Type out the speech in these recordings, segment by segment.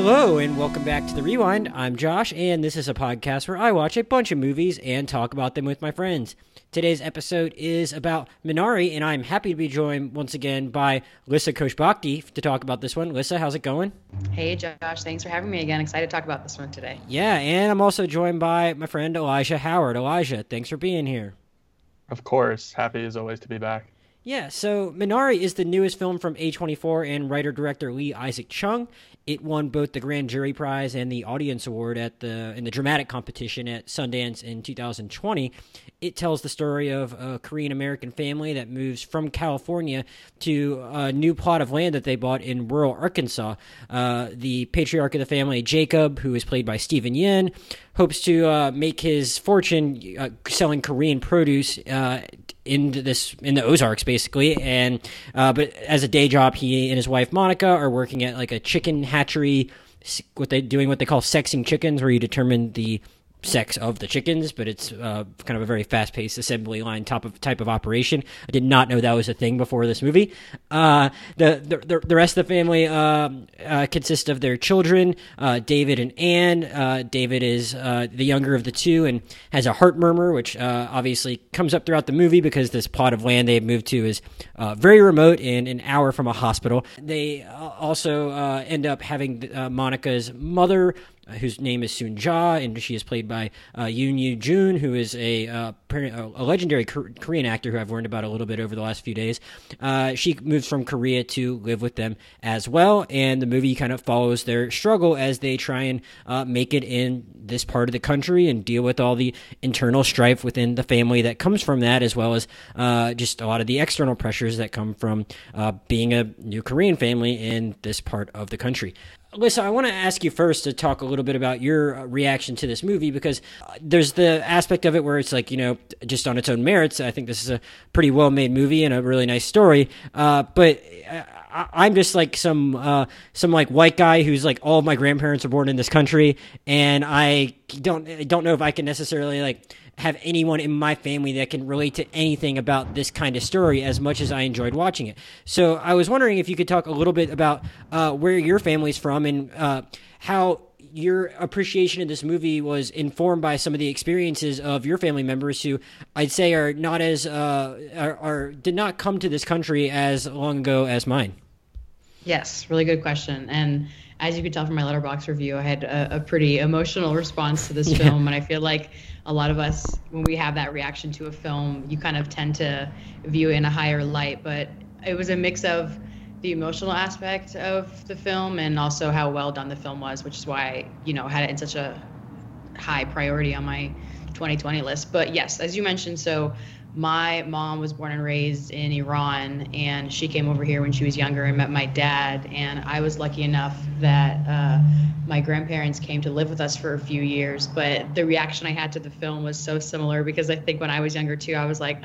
Hello, and welcome back to The Rewind. I'm Josh, and this is a podcast where I watch a bunch of movies and talk about them with my friends. Today's episode is about Minari, and I'm happy to be joined once again by Lissa Khoshbakhti to talk about this one. Lissa, how's it going? Hey, Josh. Thanks for having me again. Excited to talk about this one today. Yeah, and I'm also joined by my friend Elijah Howard. Elijah, thanks for being here. Of course. Happy as always to be back. Yeah, so Minari is the newest film from A24 and writer director Lee Isaac Chung. It won both the Grand Jury Prize and the Audience Award at the in the dramatic competition at Sundance in 2020. It tells the story of a Korean American family that moves from California to a new plot of land that they bought in rural Arkansas. Uh, the patriarch of the family, Jacob, who is played by Steven Yeun, hopes to uh, make his fortune uh, selling Korean produce uh, in this in the Ozarks basically. And uh, but as a day job he and his wife Monica are working at like a chicken hatchery what they doing what they call sexing chickens where you determine the sex of the chickens, but it's uh, kind of a very fast paced assembly line type of type of operation. I did not know that was a thing before this movie. Uh, the, the the rest of the family uh, uh consists of their children, uh, David and Anne. Uh, David is the younger of the two and has a heart murmur, which obviously comes up throughout the movie because this plot of land they've moved to is very remote and an hour from a hospital. They also end up having Monica's mother whose name is Soon Ja, and she is played by uh, Youn Yuh-jung, who is a, uh, a legendary Korean actor who I've learned about a little bit over the last few days. Uh, she moves from Korea to live with them as well, and the movie kind of follows their struggle as they try and uh, make it in this part of the country and deal with all the internal strife within the family that comes from that, as well as uh, just a lot of the external pressures that come from uh, being a new Korean family in this part of the country. Lissa, I want to ask you first to talk a little bit about your uh, reaction to this movie because uh, there's the aspect of it where it's like, you know, just on its own merits, I think this is a pretty well made movie and a really nice story. Uh, but uh, I'm just like some uh, some like white guy who's like all of my grandparents were born in this country, and I don't I don't know if I can necessarily like have anyone in my family that can relate to anything about this kind of story as much as I enjoyed watching it. So I was wondering if you could talk a little bit about uh, where your family's from and uh, how your appreciation of this movie was informed by some of the experiences of your family members who I'd say are not as uh, are, are did not come to this country as long ago as mine. Yes, really good question. And as you could tell from my Letterboxd review, I had a, a pretty emotional response to this yeah. film, and I feel like a lot of us, when we have that reaction to a film, you kind of tend to view it in a higher light. But it was a mix of the emotional aspect of the film and also how well done the film was, which is why you know had it in such a high priority on my 2020 list. But yes, as you mentioned, so my mom was born and raised in Iran, and she came over here when she was younger and met my dad. And I was lucky enough that uh, my grandparents came to live with us for a few years. But the reaction I had to the film was so similar because I think when I was younger too, I was like,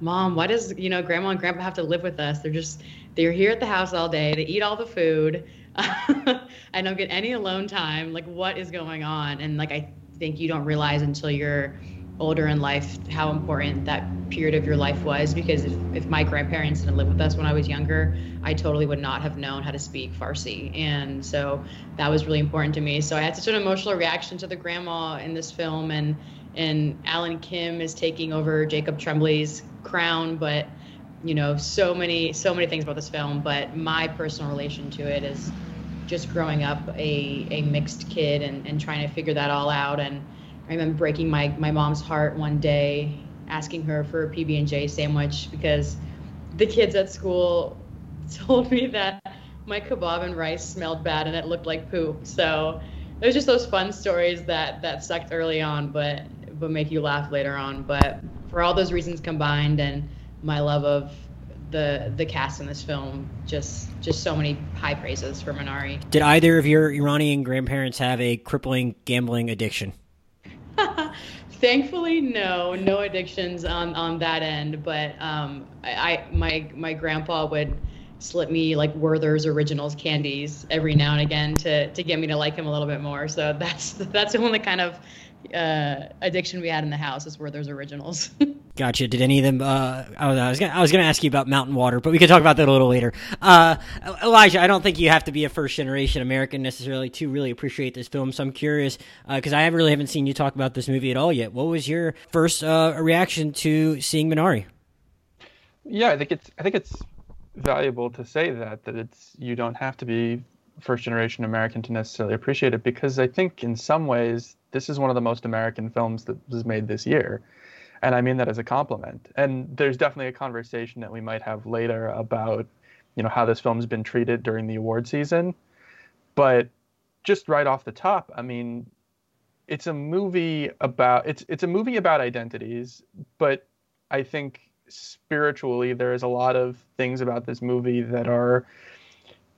"Mom, why does you know Grandma and Grandpa have to live with us? They're just they're here at the house all day. They eat all the food. I don't get any alone time. Like, what is going on?" And like I think you don't realize until you're older in life how important that period of your life was because if, if my grandparents didn't live with us when I was younger, I totally would not have known how to speak Farsi. And so that was really important to me. So I had such an emotional reaction to the grandma in this film and and Alan Kim is taking over Jacob Tremblay's crown, but you know, so many so many things about this film, but my personal relation to it is just growing up a, a mixed kid and, and trying to figure that all out and I remember breaking my, my mom's heart one day, asking her for a PB and J sandwich because the kids at school told me that my kebab and rice smelled bad and it looked like poop. So it was just those fun stories that that sucked early on, but but make you laugh later on. But for all those reasons combined and my love of the the cast in this film, just just so many high praises for Minari. Did either of your Iranian grandparents have a crippling gambling addiction? Thankfully, no, no addictions on on that end. But um, I, I my my grandpa would slip me like Werther's Originals candies every now and again to to get me to like him a little bit more. So that's that's the only kind of uh, addiction we had in the house is Werther's Originals. Gotcha. Did any of them? Uh, I was gonna, I was going to ask you about Mountain Water, but we can talk about that a little later. Uh, Elijah, I don't think you have to be a first generation American necessarily to really appreciate this film. So I'm curious because uh, I really haven't seen you talk about this movie at all yet. What was your first uh, reaction to seeing Minari? Yeah, I think it's I think it's valuable to say that that it's you don't have to be first generation American to necessarily appreciate it because I think in some ways this is one of the most American films that was made this year and I mean that as a compliment. And there's definitely a conversation that we might have later about, you know, how this film's been treated during the award season. But just right off the top, I mean, it's a movie about it's it's a movie about identities, but I think spiritually there is a lot of things about this movie that are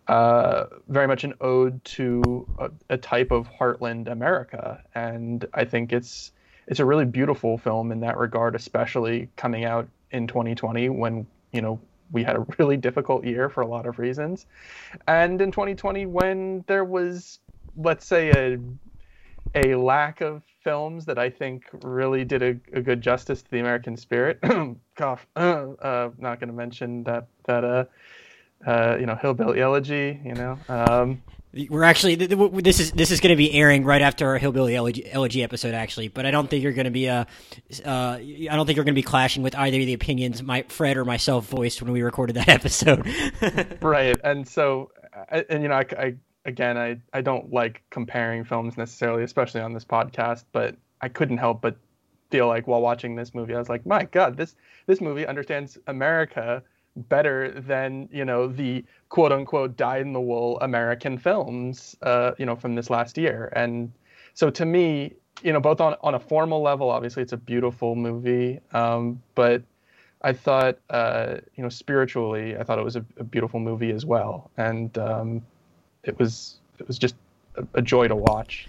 uh, very much an ode to a, a type of heartland America, and I think it's it's a really beautiful film in that regard, especially coming out in 2020 when you know we had a really difficult year for a lot of reasons, and in 2020 when there was, let's say, a a lack of films that I think really did a, a good justice to the American spirit. Cough. Uh, not going to mention that that uh, uh, you know hillbilly elegy. You know. Um, we're actually this is this is going to be airing right after our hillbilly elegy, episode, actually. But I don't think you're going to be uh, uh, I don't think you're going to be clashing with either of the opinions my Fred or myself voiced when we recorded that episode. right, and so and you know I, I again I I don't like comparing films necessarily, especially on this podcast, but I couldn't help but feel like while watching this movie, I was like, my God, this this movie understands America better than you know the quote unquote dyed in the wool American films uh, you know from this last year and so to me you know both on on a formal level obviously it's a beautiful movie um, but I thought uh, you know spiritually I thought it was a, a beautiful movie as well and um, it was it was just a, a joy to watch.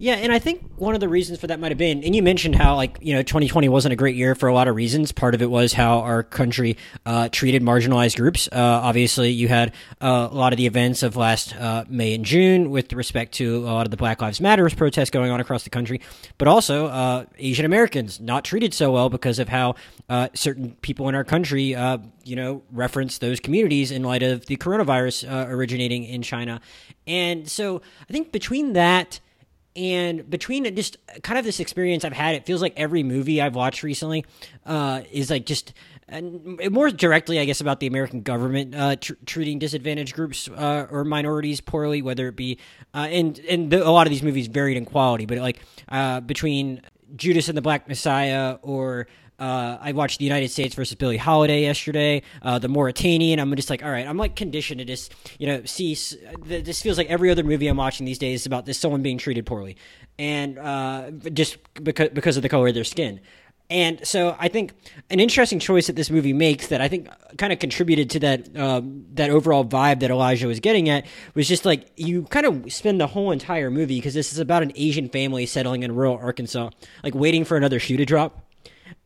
Yeah, and I think one of the reasons for that might have been, and you mentioned how like you know 2020 wasn't a great year for a lot of reasons. Part of it was how our country uh, treated marginalized groups. Uh, obviously, you had uh, a lot of the events of last uh, May and June with respect to a lot of the Black Lives Matters protests going on across the country, but also uh, Asian Americans not treated so well because of how uh, certain people in our country, you know, reference those communities in light of the coronavirus originating in China, and so I think between that and between just kind of this experience I've had, it feels like every movie I've watched recently uh, is like just more directly, I guess, about the American government uh, tr- treating disadvantaged groups uh, or minorities poorly, whether it be uh, and and the, a lot of these movies varied in quality, but like uh, between Judas and the Black Messiah or uh, I watched the United States versus Billie Holiday yesterday. Uh, the Mauritanian. I'm just like, all right, I'm like conditioned to just, you know, see. This feels like every other movie I'm watching these days is about this someone being treated poorly, and uh, just because because of the color of their skin. And so I think an interesting choice that this movie makes that I think kind of contributed to that um, that overall vibe that Elijah was getting at was just like you kind of spend the whole entire movie because this is about an Asian family settling in rural Arkansas, like waiting for another shoe to drop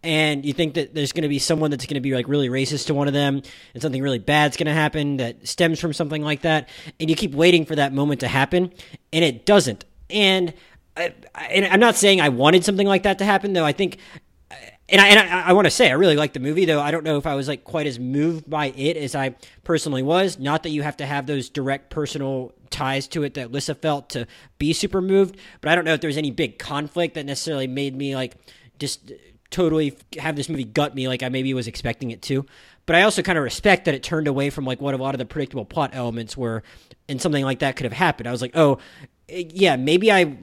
and you think that there's going to be someone that's going to be like really racist to one of them and something really bad's going to happen that stems from something like that and you keep waiting for that moment to happen and it doesn't. And, I, and i'm not saying i wanted something like that to happen though. I think and I, and I, I want to say I really like the movie though. I don't know if I was like quite as moved by it as I personally was. Not that you have to have those direct personal ties to it that Lissa felt to be super moved but I don't know if there's any big conflict that necessarily made me like just totally have this movie gut me like I maybe was expecting it to. But I also kind of respect that it turned away from like what a lot of the predictable plot elements were, and something like that could have happened. I was like, oh, eh, yeah, maybe I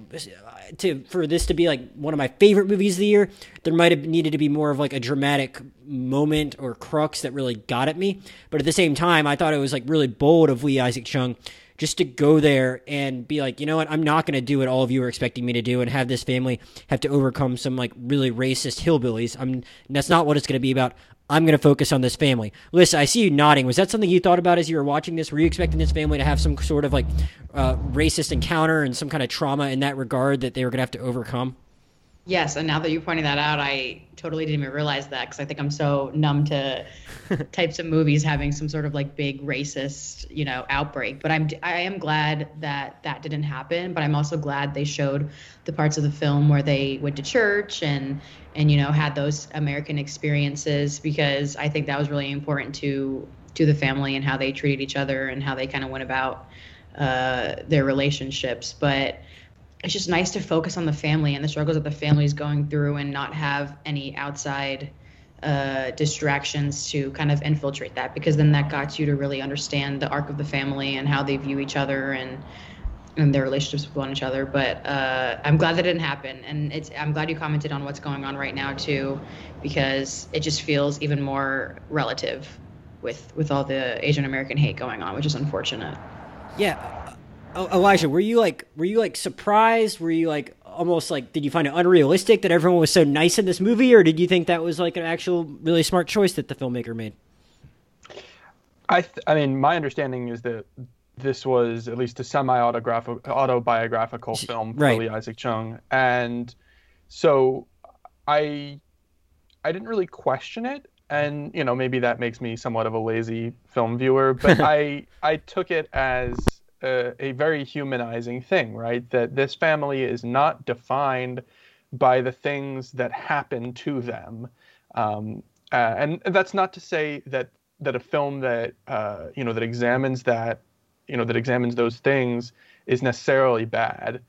to for this to be like one of my favorite movies of the year, there might have needed to be more of like a dramatic moment or crux that really got at me. But at the same time, I thought it was like really bold of Lee Isaac Chung just to go there and be like, you know what, I'm not going to do what all of you are expecting me to do and have this family have to overcome some like really racist hillbillies. I'm that's not what it's going to be about. I'm going to focus on this family. Lissa, I see you nodding. Was that something you thought about as you were watching this? Were you expecting this family to have some sort of like uh, racist encounter and some kind of trauma in that regard that they were going to have to overcome? Yes, and now that you're pointing that out, I totally didn't even realize that because I think I'm so numb to types of movies having some sort of like big racist, you know, outbreak. But I'm I am glad that that didn't happen. But I'm also glad they showed the parts of the film where they went to church and and you know had those American experiences because I think that was really important to to the family and how they treated each other and how they kind of went about uh, their relationships. But it's just nice to focus on the family and the struggles that the family is going through and not have any outside uh, distractions to kind of infiltrate that because then that got you to really understand the arc of the family and how they view each other and and their relationships with one another. But uh, I'm glad that didn't happen, and it's I'm glad you commented on what's going on right now too, because it just feels even more relative with with all the Asian American hate going on, which is unfortunate. Yeah, Elijah, were you like were you like surprised? Were you like almost like did you find it unrealistic that everyone was so nice in this movie, or did you think that was like an actual really smart choice that the filmmaker made? I th- I mean, my understanding is that this was at least a semi-autobiographical film for right. Lee Isaac Chung, and so I I didn't really question it, and you know maybe that makes me somewhat of a lazy film viewer, but I I took it as a, a very humanizing thing, right? That this family is not defined by the things that happen to them. Um, uh, and that's not to say that that a film that uh, you know that examines that you know that examines those things is necessarily bad,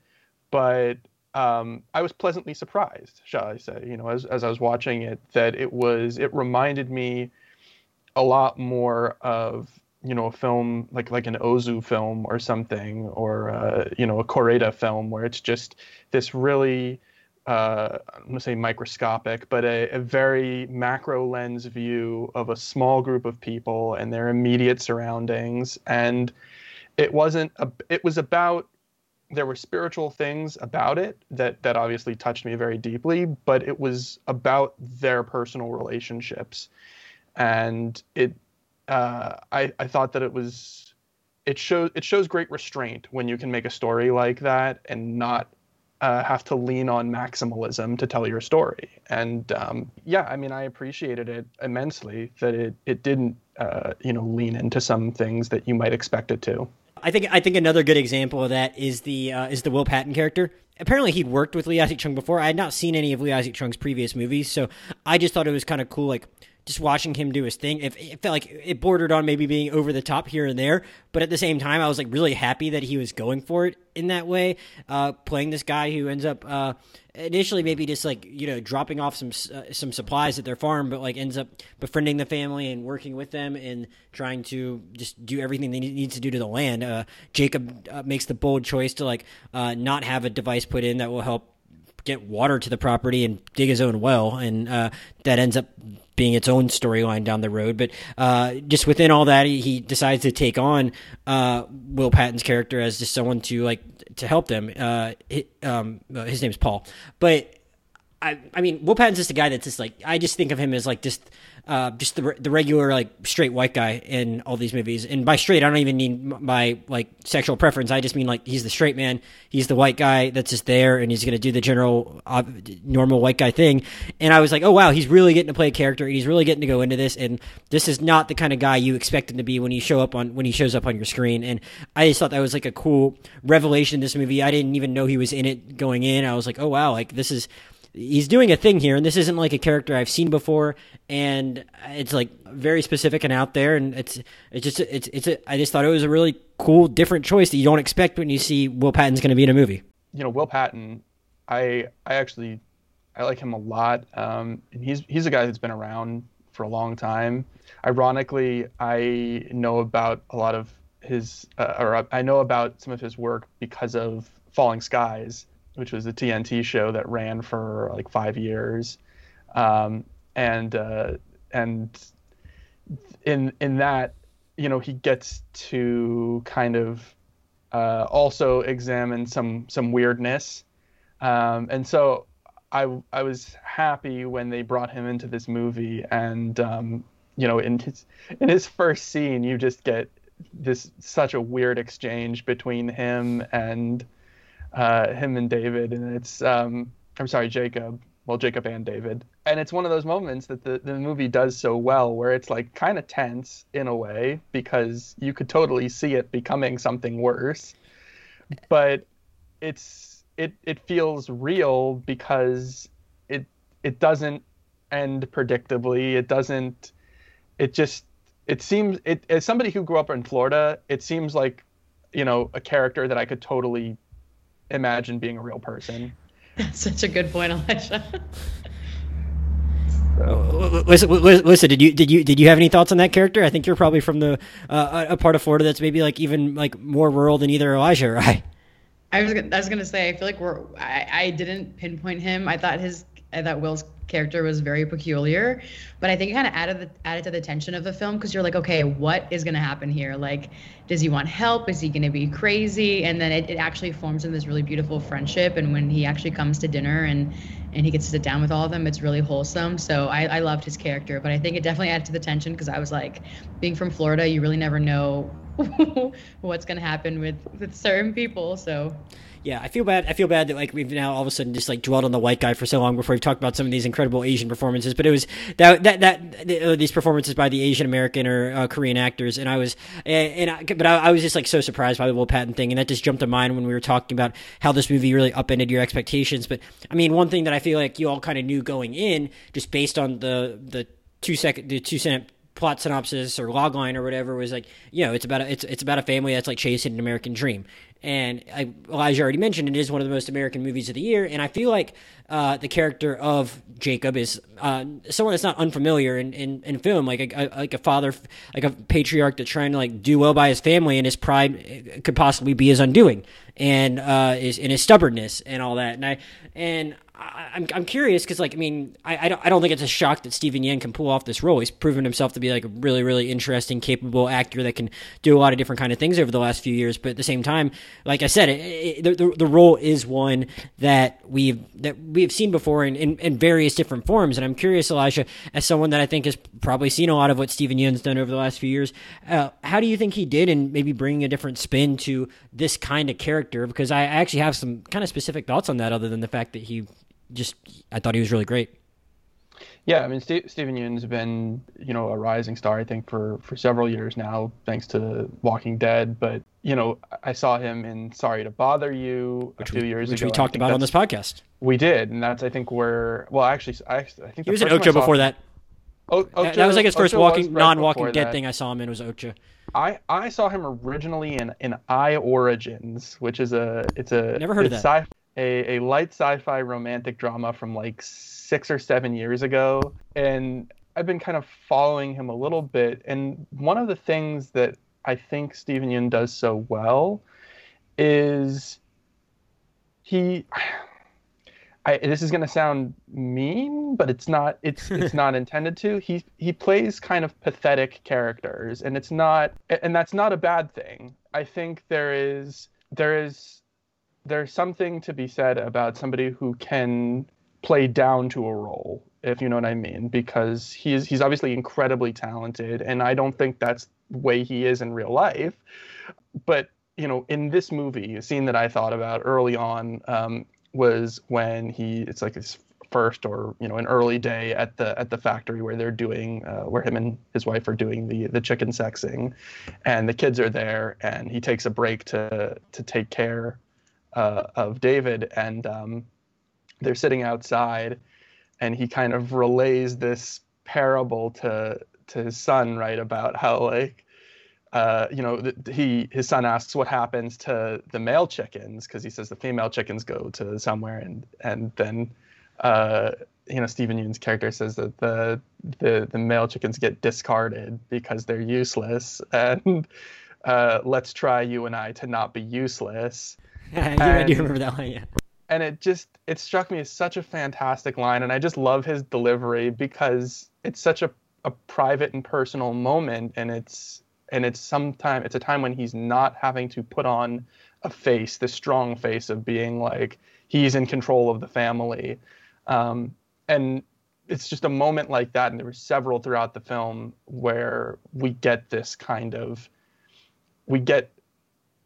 but um, I was pleasantly surprised, shall I say? You know, as as I was watching it, that it was it reminded me a lot more of you know a film like like an Ozu film or something, or uh, you know a Koreeda film where it's just this really uh, I'm to say microscopic, but a, a, very macro lens view of a small group of people and their immediate surroundings. And it wasn't, a, it was about, there were spiritual things about it that, that obviously touched me very deeply, but it was about their personal relationships. And it, uh, I, I thought that it was it shows it shows great restraint when you can make a story like that and not uh, have to lean on maximalism to tell your story. And um, yeah, I mean, I appreciated it immensely that it it didn't uh, you know lean into some things that you might expect it to. I think I think another good example of that is the uh, is the Will Patton character. Apparently, he'd worked with Lee Isaac Chung before. I had not seen any of Lee Isaac Chung's previous movies, so I just thought it was kind of cool, like just watching him do his thing. It, it, felt like it bordered on maybe being over the top here and there, but at the same time, I was like really happy that he was going for it in that way, uh, playing this guy who ends up uh, initially maybe just like you know dropping off some uh, some supplies at their farm, but like ends up befriending the family and working with them and trying to just do everything they need to do to the land. Uh, Jacob uh, makes the bold choice to like uh, not have a device put in that will help get water to the property and dig his own well, and uh, that ends up being its own storyline down the road. But uh, just within all that, he, he decides to take on uh, Will Patton's character as just someone to like to help them. Uh, um, his name's Paul, but I, I mean, Will Patton's just a guy that's just like I just think of him as like just uh, just the the regular like straight white guy in all these movies. And by straight, I don't even mean by like sexual preference. I just mean like he's the straight man. He's the white guy that's just there, and he's going to do the general uh, normal white guy thing. And I was like, oh wow, he's really getting to play a character. He's really getting to go into this. And this is not the kind of guy you expect him to be when he show up on when he shows up on your screen. And I just thought that was like a cool revelation in this movie. I didn't even know he was in it going in. I was like, oh wow, like this is he's doing a thing here, and this isn't like a character I've seen before, and it's like very specific and out there, and it's it's just it's it's a, I just thought it was a really cool, different choice that you don't expect when you see Will Patton's going to be in a movie. You know, Will Patton, I I actually I like him a lot. Um, and he's he's a guy that's been around for a long time. Ironically, I know about a lot of his, uh, or I know about some of his work because of Falling Skies, which was a TNT show that ran for like five years, um, and uh, and in in that, you know, he gets to kind of uh, also examine some some weirdness, um, and so I I was happy when they brought him into this movie, and um, you know, in his in his first scene, you just get this such a weird exchange between him and uh, him and David, and it's um, I'm sorry, Jacob. Well, Jacob and David. And it's one of those moments that the, the movie does so well where it's like kind of tense in a way because you could totally see it becoming something worse. But it's it it feels real because it it doesn't end predictably. It doesn't it just it seems it as somebody who grew up in Florida, it seems like you know a character that I could totally imagine being a real person. That's such a good point, Elijah. Listen, listen, did you did you did you have any thoughts on that character? I think you're probably from the uh, a part of Florida that's maybe like even like more rural than either Elijah, right? I was I was gonna say I feel like we're I, I didn't pinpoint him. I thought his Uh, I thought Will's character was very peculiar, but I think it kind of added the, added to the tension of the film because you're like, okay, what is going to happen here? Like, does he want help? Is he going to be crazy? And then it, it actually forms in this really beautiful friendship. And when he actually comes to dinner and and he gets to sit down with all of them, it's really wholesome. So I, I loved his character, but I think it definitely added to the tension because I was like, being from Florida, you really never know what's going to happen with with certain people. So yeah, I feel bad. I feel bad that like we've now all of a sudden just like dwelled on the white guy for so long before we've talked about some of these incredible Asian performances. But it was that that that uh, these performances by the Asian American or uh, Korean actors, and I was and, and I, but I, I, was just like so surprised by the Will Patton thing, and that just jumped to mind when we were talking about how this movie really upended your expectations. But I mean, one thing that I feel like you all kind of knew going in, just based on the the two second the two cent plot synopsis or logline or whatever was like, you know, it's about a, it's it's about a family that's like chasing an American dream. And I, Elijah already mentioned it is one of the most American movies of the year, and I feel like uh, the character of Jacob is uh, someone that's not unfamiliar in, in, in film, like a, a, like a father, like a patriarch that's trying to like do well by his family, and his pride could possibly be his undoing, and uh, is in his stubbornness and all that. And I and I, am I'm curious because like I mean I, I don't I don't think it's a shock that Steven Yeun can pull off this role. He's proven himself to be like a really really interesting, capable actor that can do a lot of different kind of things over the last few years. But at the same time, like I said, it, it, the, the role is one that we've that we've seen before in, in, in various different forms. And I'm curious, Elijah, as someone that I think has probably seen a lot of what Steven Yeun's done over the last few years, uh, how do you think he did in maybe bringing a different spin to this kind of character? Because I actually have some kind of specific thoughts on that, other than the fact that he just I thought he was really great. Yeah, I mean, St- Steven Yeun's been, you know, a rising star, I think, for, for several years now, thanks to Walking Dead. But, you know, I saw him in Sorry to Bother You which a few we, years which ago. Which we talked about on this podcast. We did. And that's, I think, where, well, actually, I, I think he was in Ocho before that. O- Okja, that was like his first Okja walking, non-walking dead that. thing I saw him in was Okja. I, I saw him originally in, in I Origins, which is a, it's a, never heard of that. Sci- a, a light sci-fi romantic drama from like six or seven years ago and i've been kind of following him a little bit and one of the things that i think steven yeun does so well is he I, this is going to sound mean, but it's not. It's it's not intended to. He he plays kind of pathetic characters, and it's not. And that's not a bad thing. I think there is there is there's something to be said about somebody who can play down to a role, if you know what I mean, because he's he's obviously incredibly talented, and I don't think that's the way he is in real life. But you know, in this movie, a scene that I thought about early on um, was when he it's like his first or you know an early day at the at the factory where they're doing uh, where him and his wife are doing the the chicken sexing and the kids are there and he takes a break to to take care uh, of David, and um, they're sitting outside, and he kind of relays this parable to to his son, right, about how like. Uh, you know, th- he his son asks what happens to the male chickens because he says the female chickens go to somewhere, and and then uh, you know Steven Yeun's character says that the the the male chickens get discarded because they're useless, and uh, let's try you and I to not be useless. I, do, I do remember that line. Yeah. And it just it struck me as such a fantastic line, and I just love his delivery because it's such a, a private and personal moment, and it's and it's sometime it's a time when he's not having to put on a face, this strong face of being like he's in control of the family, um, and it's just a moment like that, and there were several throughout the film where we get this kind of we get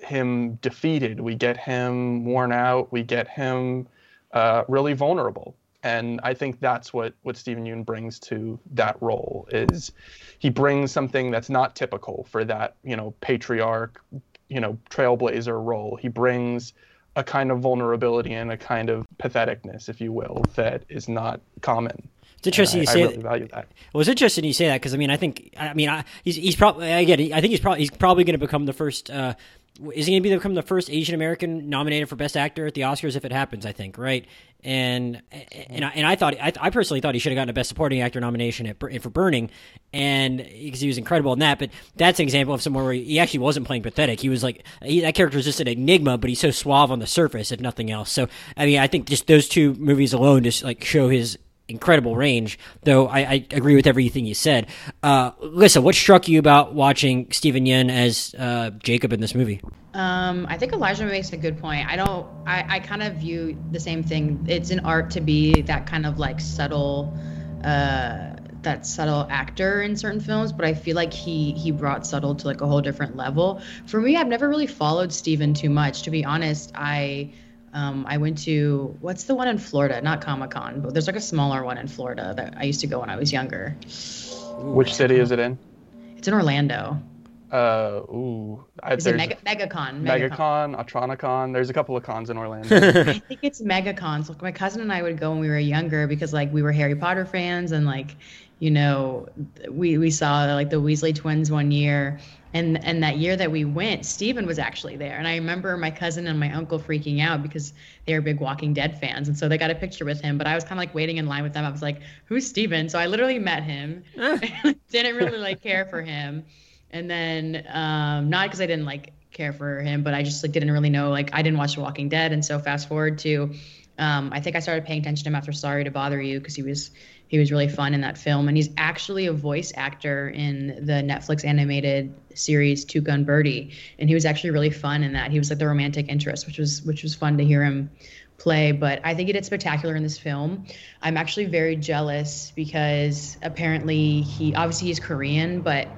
him defeated. We get him worn out. We get him uh, really vulnerable. And I think that's what what Steven Yeun brings to that role is he brings something that's not typical for that you know patriarch, you know trailblazer role. He brings a kind of vulnerability and a kind of patheticness, if you will, that is not common. It's interesting I, you say I really value that. Well, it's interesting you say that because I mean, I think I mean, I, he's he's probably again, I think he's probably he's probably going to become the first. Uh, is he going to be become the first Asian American nominated for Best Actor at the Oscars if it happens? I think right. And and I, and I thought I, I personally thought he should have gotten a Best Supporting Actor nomination at, for Burning, and because he was incredible in that. But that's an example of somewhere where he actually wasn't playing pathetic. He was like he, that character was just an enigma, but he's so suave on the surface, if nothing else. So I mean, I think just those two movies alone just like show his incredible range. Though I, I, agree with everything you said. Uh, Lissa, what struck you about watching Steven Yeun as uh, Jacob in this movie? Um, I think Elijah makes a good point. I don't. I, I kind of view the same thing. It's an art to be that kind of like subtle. Uh, that subtle actor in certain films, but I feel like he he brought subtle to like a whole different level. For me, I've never really followed Steven too much. To be honest, I um, I went to what's the one in Florida? Not Comic Con, but there's like a smaller one in Florida that I used to go when I was younger. Which city is it in? It's in Orlando. Uh, ooh. I, is it Mega, MegaCon? MegaCon, MegaCon, Atronicon. There's a couple of cons in Orlando. I think it's MegaCon. So my cousin and I would go when we were younger because like we were Harry Potter fans and like, you know, we we saw like the Weasley twins one year and and that year that we went Steven was actually there and i remember my cousin and my uncle freaking out because they were big walking dead fans and so they got a picture with him but i was kind of like waiting in line with them i was like who's Steven so i literally met him didn't really like care for him and then um not because i didn't like care for him but i just like didn't really know like i didn't watch the walking dead and so fast forward to um, I think I started paying attention to him after Sorry to Bother You because he was he was really fun in that film, and he's actually a voice actor in the Netflix animated series Tuca & Bertie, and he was actually really fun in that. He was like the romantic interest, which was which was fun to hear him play. But I think he did spectacular in this film. I'm actually very jealous because apparently he obviously he's Korean, but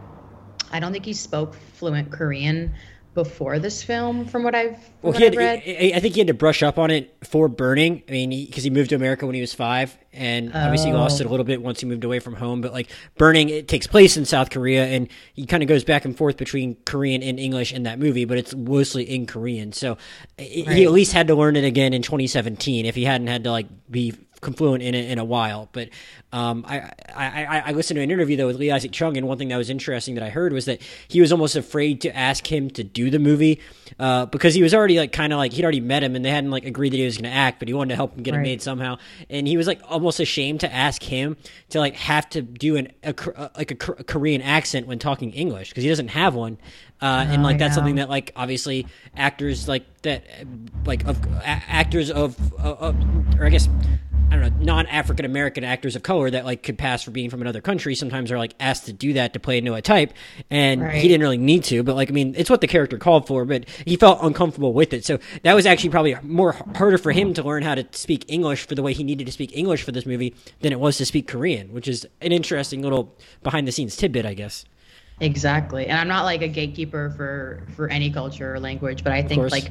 I don't think he spoke fluent Korean before this film, from what I've from well, what he had, read. I think he had to brush up on it for Burning. I mean, because he, he, moved to America when he was five, and oh. obviously he oh. lost it a little bit once he moved away from home. But like Burning, it takes place in South Korea, and he kind of goes back and forth between Korean and English in that movie, but it's mostly in Korean. So right. he at least had to learn it again in 2017 if he hadn't had to like be confluent in it in a while. But um, I, I, I listened to an interview though with Lee Isaac Chung, and one thing that was interesting that I heard was that he was almost afraid to ask him to do the movie uh, because he was already like kind of like he'd already met him and they hadn't like agreed that he was going to act, but he wanted to help him get right. it made somehow, and he was like almost ashamed to ask him to like have to do an a, like a, a Korean accent when talking English because he doesn't have one. Uh, and like that's something that like obviously actors like that like of actors of, of or I guess I don't know, non-African American actors of color that like could pass for being from another country sometimes are like asked to do that to play into a type, and right. he didn't really need to. But like, I mean, it's what the character called for, but he felt uncomfortable with it. So that was actually probably more harder for him to learn how to speak English for the way he needed to speak English for this movie than it was to speak Korean, which is an interesting little behind-the-scenes tidbit, I guess. Exactly, and I'm not like a gatekeeper for for any culture or language, but I think like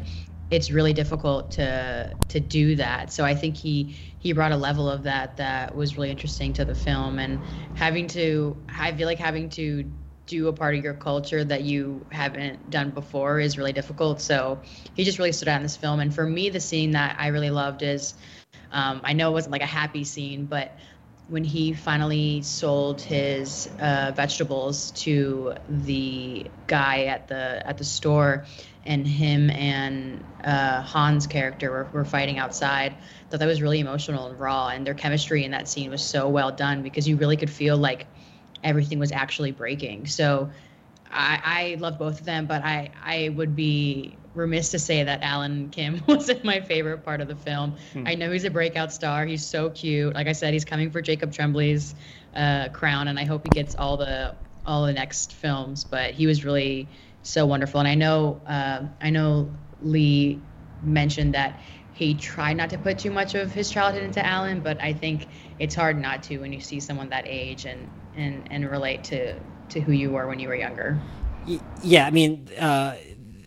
it's really difficult to to do that. So I think he he brought a level of that that was really interesting to the film and having to I feel like having to do a part of your culture that you haven't done before is really difficult. So he just really stood out in this film. And for me, the scene that I really loved is um, I know it wasn't like a happy scene, but when he finally sold his uh, vegetables to the guy at the at the store and him and uh, Han's character were, were fighting outside. I thought that was really emotional and raw, and their chemistry in that scene was so well done because you really could feel like everything was actually breaking. So I, I love both of them, but I, I would be remiss to say that Alan Kim wasn't my favorite part of the film. Hmm. I know he's a breakout star. He's so cute. Like I said, he's coming for Jacob Tremblay's uh, crown, and I hope he gets all the all the next films. But he was really so wonderful. And I know uh, I know Lee mentioned that he tried not to put too much of his childhood into Alan, but I think it's hard not to when you see someone that age and and and relate to to who you were when you were younger. Yeah, I mean, uh,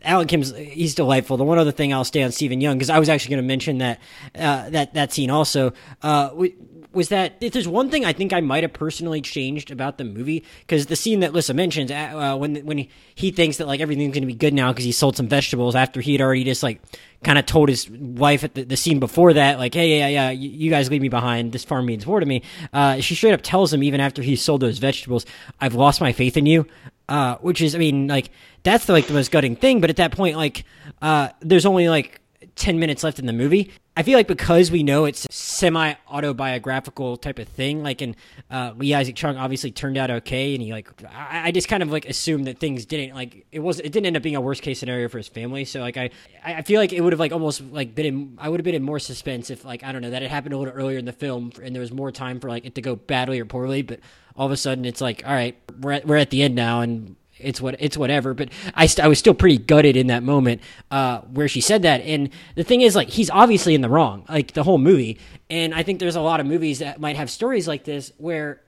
Alan Kim's he's delightful. The one other thing I'll stay on Steven Yeun because I was actually going to mention that uh, that that scene also. Uh, we, was that if there's one thing I think I might have personally changed about the movie because the scene that Lissa mentions uh, when when he, thinks that like everything's going to be good now because he sold some vegetables after he had already just like kind of told his wife at the, the, scene before that like hey yeah yeah you, you, guys leave me behind. This farm means more to me. Uh, she straight up tells him even after he sold those vegetables I've lost my faith in you. Uh, which is I mean like that's the, like the most gutting thing but at that point like uh, there's only like 10 minutes left in the movie. I feel like because we know it's semi autobiographical type of thing, like in uh, Lee Isaac Chung obviously turned out okay, and he like I, I, just kind of like assumed that things didn't like it was it didn't end up being a worst case scenario for his family. So like I I feel like it would have like almost like been in, I would have been in more suspense if like I don't know that it happened a little earlier in the film and there was more time for like it to go badly or poorly, but all of a sudden it's like all right we're at, we're at the end now and it's what it's whatever. But I, st- I was still pretty gutted in that moment uh, where she said that. And the thing is, like, he's obviously in the wrong, like the whole movie. And I think there's a lot of movies that might have stories like this where.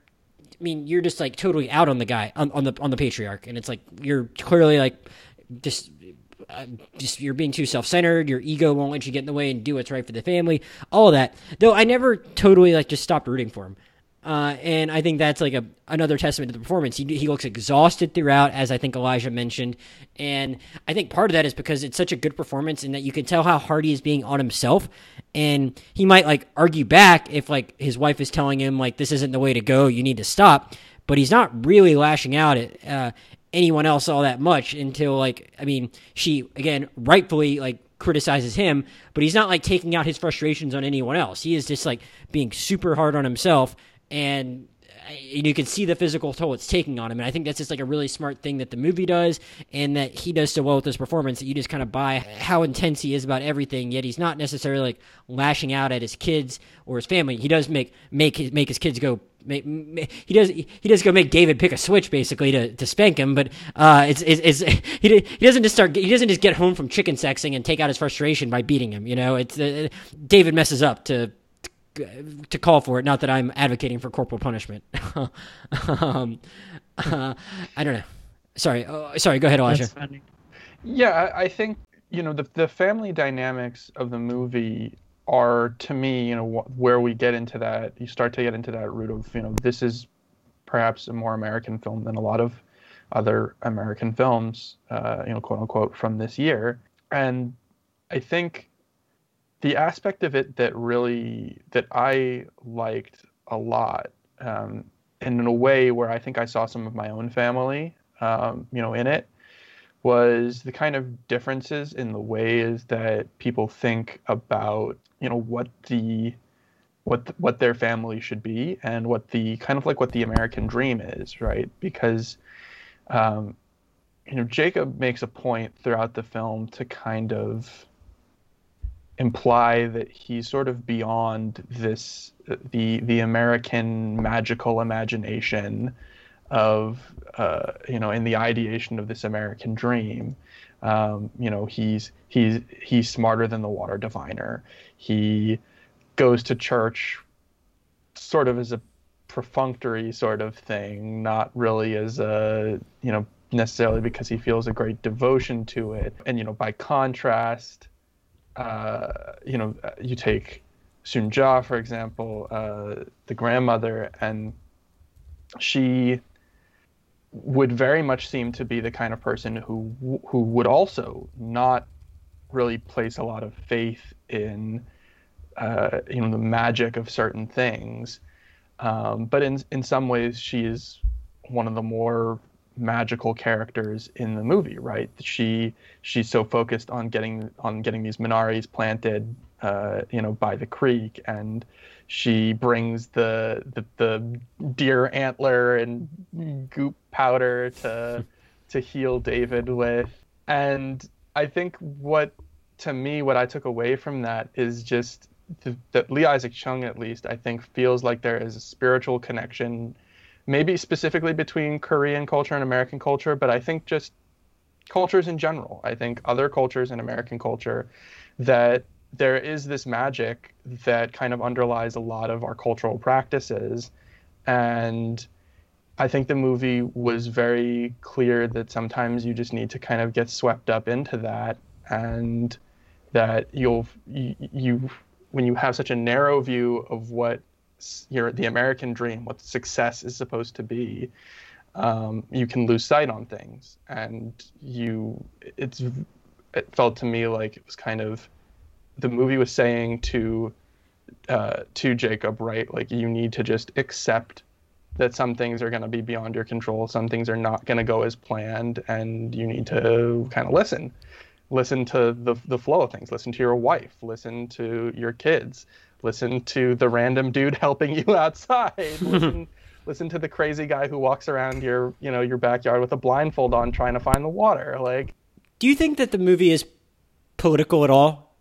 I mean, you're just like totally out on the guy on, on the on the patriarch, and it's like you're clearly like just uh, just you're being too self-centered your ego won't let you get in the way and do what's right for the family all of that though i never totally like just stopped rooting for him uh, and I think that's like a another testament to the performance. He, he looks exhausted throughout, as I think Elijah mentioned, and I think part of that is because it's such a good performance, and that you can tell how hard he is being on himself. And he might like argue back if like his wife is telling him like this isn't the way to go, you need to stop. But he's not really lashing out at uh, anyone else all that much until like I mean she again rightfully like criticizes him, but he's not like taking out his frustrations on anyone else. He is just like being super hard on himself and you can see the physical toll it's taking on him. And I think that's just like a really smart thing that the movie does, and that he does so well with this performance that you just kind of buy how intense he is about everything. Yet he's not necessarily like lashing out at his kids or his family. He does make make his make his kids go. Make, make, he does he does go make David pick a switch basically to, to spank him, but uh, it's, it's, it's he, he doesn't just start he doesn't just get home from chicken sexing and take out his frustration by beating him. You know, it's uh, David messes up to to call for it. Not that I'm advocating for corporal punishment. um, uh, I don't know. Sorry, uh, sorry. Go ahead, Elijah. Yeah, I think you know the the family dynamics of the movie are to me, you know, where we get into that. You start to get into that root of you know this is perhaps a more American film than a lot of other American films, uh, you know, quote unquote, from this year. And I think the aspect of it that really that I liked a lot, um, and in a way where I think I saw some of my own family, um, you know, in it, was the kind of differences in the ways that people think about, you know, what the what what their family should be and what the kind of like what the American dream is, right? Because um, you know, Jacob makes a point throughout the film to kind of imply that he's sort of beyond this the the American magical imagination of uh, you know in the ideation of this American dream. Um, you know he's he's he's smarter than the water diviner. He goes to church sort of as a perfunctory sort of thing, not really as a you know necessarily because he feels a great devotion to it. And you know by contrast uh, you know, you take Soon Ja, for example, uh, the grandmother, and she would very much seem to be the kind of person who who would also not really place a lot of faith in uh, you know the magic of certain things, um, but in in some ways she is one of the more magical characters in the movie, right? She she's so focused on getting on getting these Minaris planted, uh, you know, by the creek, and she brings the the, the deer antler and goop powder to to heal David with, and I think what to me what I took away from that is just that Lee Isaac Chung at least I think feels like there is a spiritual connection maybe specifically between Korean culture and American culture, but I think just cultures in general. I think other cultures and American culture that there is this magic that kind of underlies a lot of our cultural practices and I think the movie was very clear that sometimes you just need to kind of get swept up into that, and that you'll you, you when you have such a narrow view of what your the American dream, what success is supposed to be, um, you can lose sight on things, and you it's it felt to me like it was kind of the movie was saying to uh, to Jacob, right? Like you need to just accept that some things are going to be beyond your control, some things are not going to go as planned, and you need to kind of listen. Listen to the the flow of things. Listen to your wife. Listen to your kids. Listen to the random dude helping you outside. Listen, listen to the crazy guy who walks around your you know your backyard with a blindfold on trying to find the water. Like, do you think that the movie is political at all?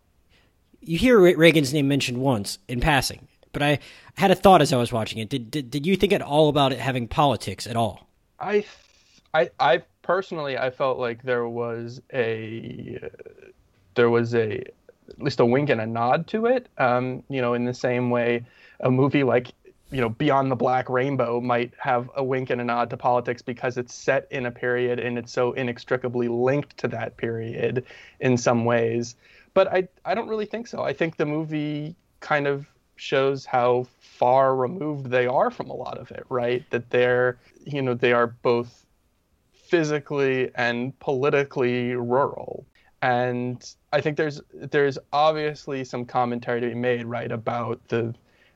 You hear Reagan's name mentioned once in passing, but I had a thought as I was watching it. Did did, did you think at all about it having politics at all? I, I, I personally, I felt like there was a, uh, there was a, at least a wink and a nod to it. Um, you know, in the same way, a movie like you know beyond the black rainbow might have a wink and a nod to politics because it's set in a period and it's so inextricably linked to that period in some ways but i i don't really think so i think the movie kind of shows how far removed they are from a lot of it, right? That they're, you know, they are both physically and politically rural. And I think there's there's obviously some commentary to be made, right, about the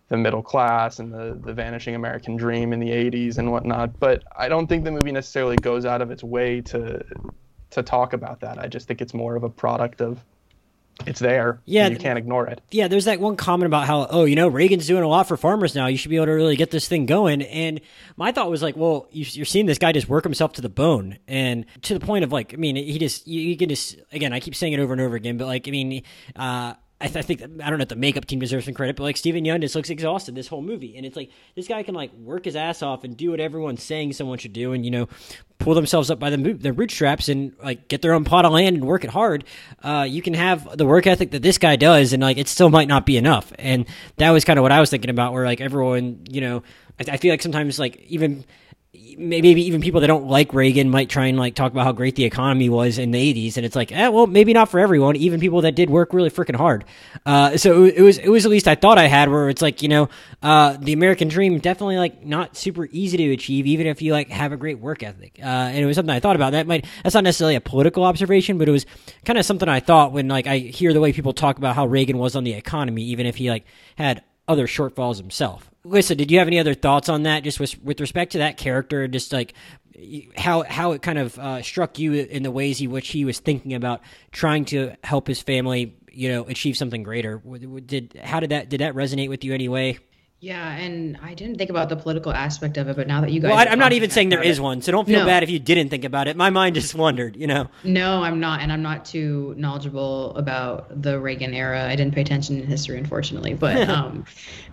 the middle class and the, the vanishing American dream in the 80s and whatnot. But I don't think the movie necessarily goes out of its way to to talk about that. I just think it's more of a product of it's there. Yeah, you can't ignore it. Yeah, there's that one comment about how oh, you know, Reagan's doing a lot for farmers now. You should be able to really get this thing going. And my thought was like, well, you're seeing this guy just work himself to the bone, and to the point of like, I mean, he just you, you can just again, I keep saying it over and over again, but like, I mean, uh, I, th- I, think I don't know if the makeup team deserves some credit, but like Steven Yeun just looks exhausted this whole movie, and it's like this guy can like work his ass off and do what everyone's saying someone should do, and you know, pull themselves up by the their bootstraps and like get their own pot of land and work it hard. Uh, you can have the work ethic that this guy does, and like it still might not be enough. And that was kind of what I was thinking about, where like everyone, you know, I, I feel like sometimes like even maybe even people that don't like Reagan might try and like talk about how great the economy was in the 80s and it's like eh, well maybe not for everyone even people that did work really freaking hard. Uh, so it was it was at least I thought I had where it's like you know uh, the American dream definitely like not super easy to achieve even if you like have a great work ethic. Uh, and it was something I thought about. That might that's not necessarily a political observation but it was kind of something I thought when like I hear the way people talk about how Reagan was on the economy even if he like had other shortfalls himself Lissa, did you have any other thoughts on that, just with, with respect to that character, just like how how it kind of uh, struck you in the ways in which he was thinking about trying to help his family, you know, achieve something greater? Did how did that did that resonate with you anyway? Yeah, and I didn't think about the political aspect of it, but now that you guys, well, I, am not even saying there is it, one, so don't feel no. bad if you didn't think about it. My mind just wondered, you know. No, I'm not, and I'm not too knowledgeable about the Reagan era. I didn't pay attention in history, unfortunately, but um,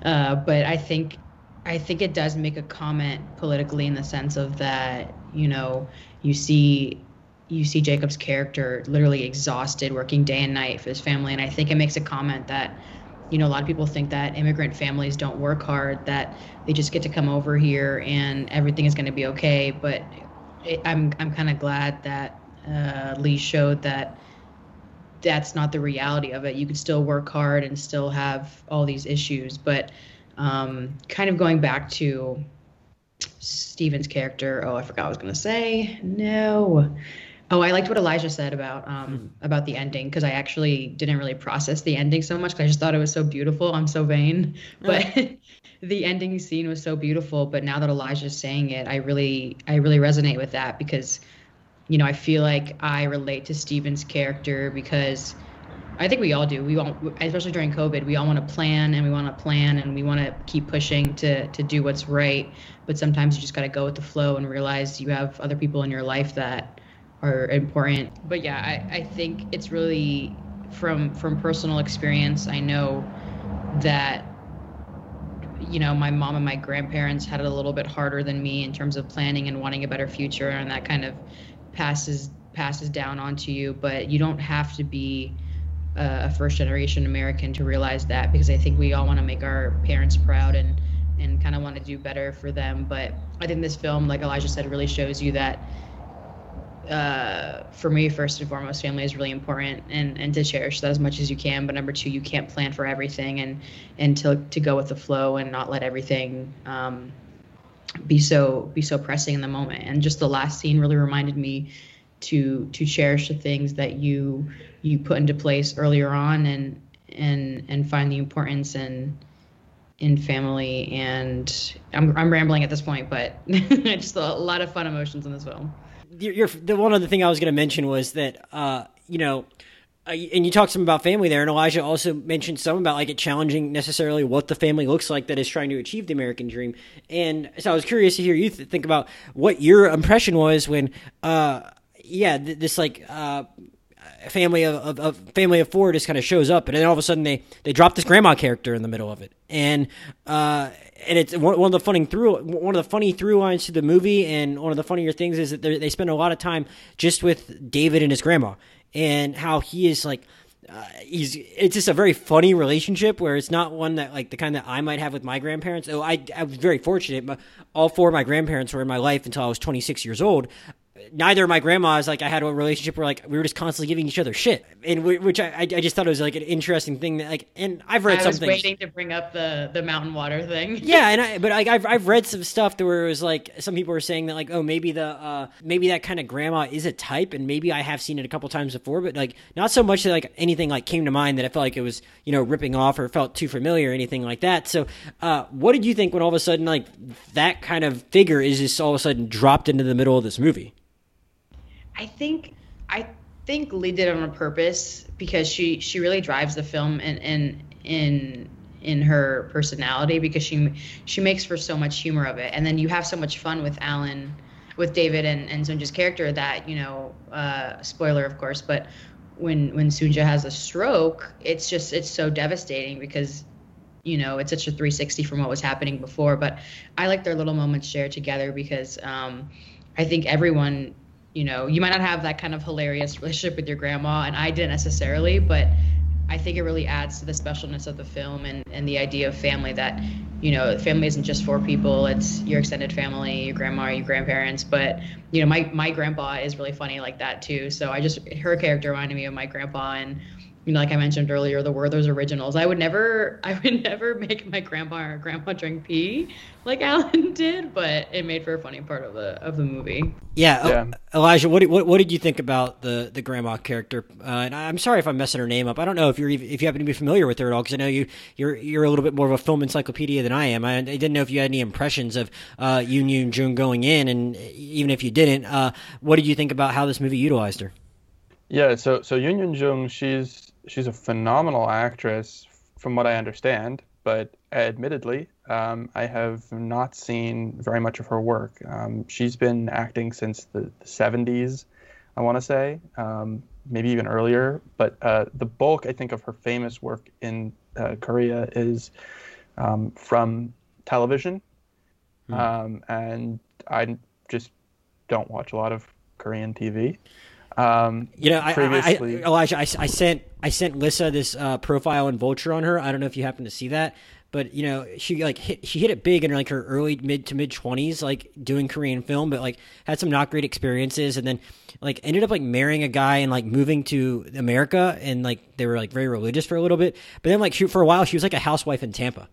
uh, but I think I think it does make a comment politically in the sense of that, you know, you see you see Jacob's character literally exhausted, working day and night for his family, and I think it makes a comment that you know, a lot of people think that immigrant families don't work hard, that they just get to come over here and everything is going to be okay. But it, I'm I'm kind of glad that uh, Lee showed that that's not the reality of it. You could still work hard and still have all these issues. But um, kind of going back to Steven's character. Oh, I forgot what I was going to say. No. Oh, I liked what Elijah said about um, mm-hmm. about the ending because I actually didn't really process the ending so much because I just thought it was so beautiful. I'm so vain, but the ending scene was so beautiful. But now that Elijah's saying it, I really I really resonate with that because you know I feel like I relate to Steven's character because I think we all do. We all, especially during COVID, we all want to plan and we want to plan and we want to keep pushing to to do what's right. But sometimes you just got to go with the flow and realize you have other people in your life that are important. But yeah, I, I think it's really from from personal experience. I know that you know my mom and my grandparents had it a little bit harder than me in terms of planning and wanting a better future, and that kind of passes passes down onto you. But you don't have to be a first generation American to realize that because I think we all want to make our parents proud and and kind of want to do better for them. But I think this film, like Elijah said, really shows you that uh, for me, first and foremost, family is really important, and and to cherish that as much as you can. But number two, you can't plan for everything, and and to to go with the flow and not let everything um, be so be so pressing in the moment. And just the last scene really reminded me to to cherish the things that you you put into place earlier on, and and and find the importance in in family. And I'm I'm rambling at this point, but just a lot of fun emotions in this film the one other thing I was going to mention was that uh, you know. And you talked some about family there, and Elijah also mentioned some about like it challenging necessarily what the family looks like that is trying to achieve the American dream. And so I was curious to hear you th- think about what your impression was when, uh, yeah, th- this like uh, family of, of, of, family of four just kind of shows up, and then all of a sudden they they drop this grandma character in the middle of it, and uh, and it's one, one of the funny through one of the funny through lines to the movie, and one of the funnier things is that they spend a lot of time just with David and his grandma, and how he is like. Uh, he's it's just a very funny relationship where it's not one that like the kind that I might have with my grandparents. Oh, I I was very fortunate. But all four of my grandparents were in my life until I was 26 years old neither of my grandmas like I had a relationship where like we were just constantly giving each other shit, and we, which I, I just thought it was like an interesting thing that like, and I've read I was waiting to bring up the the mountain water thing. yeah, and I but like I've I've read some stuff that where it was like some people were saying that like oh maybe the uh maybe that kind of grandma is a type, and maybe I have seen it a couple times before, but like not so much that like anything like came to mind that I felt like it was you know ripping off or felt too familiar or anything like that. So, uh, what did you think when all of a sudden like that kind of figure is just all of a sudden dropped into the middle of this movie? I think I think Lee did it on purpose because she she really drives the film in in in in her personality because she she makes for so much humor of it. And then you have so much fun with Alan with David and and Soon-Ja's character that you know uh, spoiler of course but when when Sunja has a stroke it's just it's so devastating because you know it's such a 360 from what was happening before. But I like their little moments shared together because um, I think everyone you know, you might not have that kind of hilarious relationship with your grandma, and I didn't necessarily, but I think it really adds to the specialness of the film and, and the idea of family that, you know, family isn't just four people, it's your extended family, your grandma, your grandparents. But, you know, my, my grandpa is really funny like that too. So I just, her character reminded me of my grandpa. And, you know, like I mentioned earlier, the Werther's originals. I would never, I would never make my grandpa or grandma drink pee like Alan did, but it made for a funny part of the of the movie. Yeah, yeah. Elijah, what, what what did you think about the the grandma character? Uh, and I'm sorry if I'm messing her name up. I don't know if you're if you happen to be familiar with her at all, because I know you you're you're a little bit more of a film encyclopedia than I am. I, I didn't know if you had any impressions of uh, Youn Yuh-jung going in, and even if you didn't, uh, what did you think about how this movie utilized her? Yeah, so so Youn Yuh-jung, she's she's a phenomenal actress, from what I understand. But admittedly, um, I have not seen very much of her work. Um, she's been acting since the, the 70s, I want to say, um, maybe even earlier. But uh, the bulk, I think, of her famous work in uh, Korea is um, from television. Hmm. and I just don't watch a lot of Korean TV. Um, you know, I, previously... I, I, Elijah, I, I, sent I sent Lissa this uh, profile in Vulture on her. I don't know if you happen to see that, but you know, she like hit she hit it big in like her early mid to mid twenties, like doing Korean film, but like had some not great experiences, and then like ended up like marrying a guy and like moving to America, and like they were like very religious for a little bit, but then like she, for a while she was like a housewife in Tampa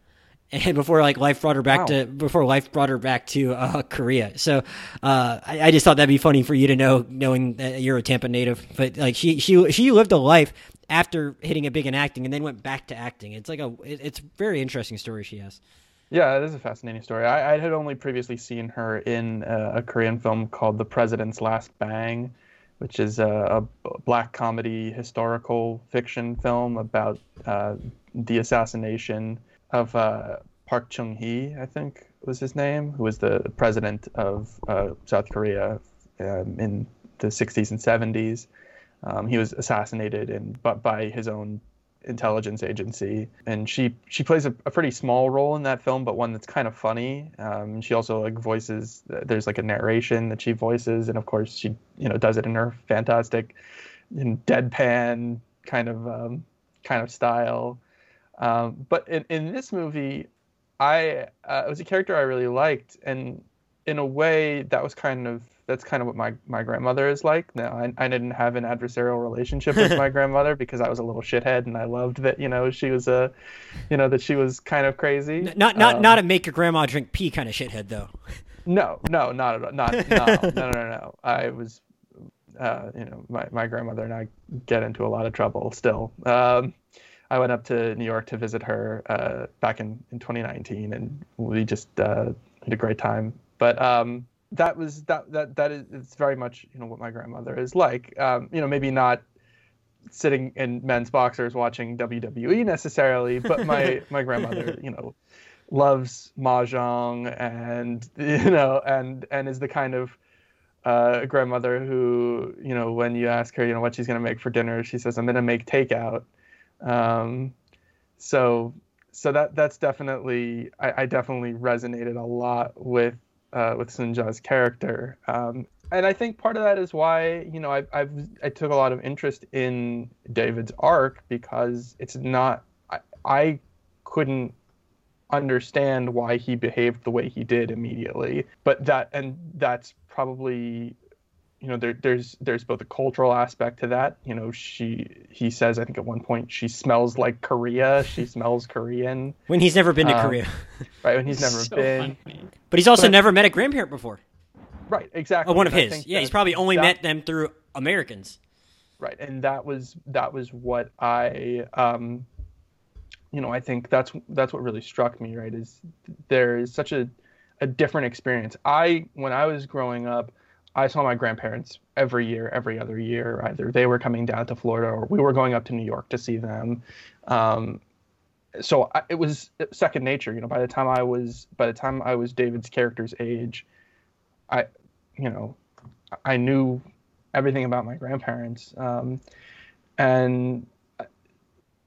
and before like life brought her back wow. to before life brought her back to uh, Korea. So uh, I, I, just thought that'd be funny for you to know, knowing that you're a Tampa native. But like she she she lived a life after hitting it big in acting, and then went back to acting. It's like a it, it's a very interesting story she has. Yeah, it is a fascinating story. I, I had only previously seen her in uh, a Korean film called The President's Last Bang, which is a, a black comedy historical fiction film about uh, the assassination of uh, Park Chung Hee, I think was his name, who was the president of uh, South Korea um, in the 60s and 70s. Um, he was assassinated in, but by his own intelligence agency, and she she plays a, a, pretty small role in that film, but one that's kind of funny. Um, she also like voices. There's like a narration that she voices, and of course she you know does it in her fantastic, in deadpan kind of um, kind of style. Um, but in, in this movie, I uh, it was a character I really liked, and in a way, that was kind of that's kind of what my, my grandmother is like. Now, I, I didn't have an adversarial relationship with my grandmother because I was a little shithead, and I loved that you know she was a, you know that she was kind of crazy. Not not um, not a make your grandma drink pee kind of shithead though. No, no, not at all. Not no, no, no, no. I was, uh, you know, my my grandmother and I get into a lot of trouble still. Um, I went up to New York to visit her uh, back in, in 2019, and we just uh, had a great time. But um, that was that that that is it's very much you know what my grandmother is like. Um, you know, maybe not sitting in men's boxers watching WWE necessarily, but my my grandmother, you know, loves mahjong and you know and and is the kind of uh, grandmother who you know when you ask her you know what she's going to make for dinner, she says I'm going to make takeout. Um, so so that that's definitely I, I definitely resonated a lot with uh, with Soon-Ja's character. Um, and I think part of that is why you know I I've, I took a lot of interest in David's arc because it's not I, I couldn't understand why he behaved the way he did immediately, but that and that's probably you know there, there's there's both a cultural aspect to that. You know she he says i think at one point she smells like korea. She smells korean. When he's never been to um, korea. right when he's never so been. Funny. but he's also but, never met a grandparent before. Right exactly. Oh, one of his. yeah he's probably only that, met them through americans. Right and that was that was what i um you know i think that's that's what really struck me right is there is such a a different experience. I when i was growing up I saw my grandparents every year, every other year. Either they were coming down to Florida or we were going up to New York to see them. Um, so I, it was second nature. You know, by the time I was by the time I was David's character's age, I, you know, I knew everything about my grandparents, um, and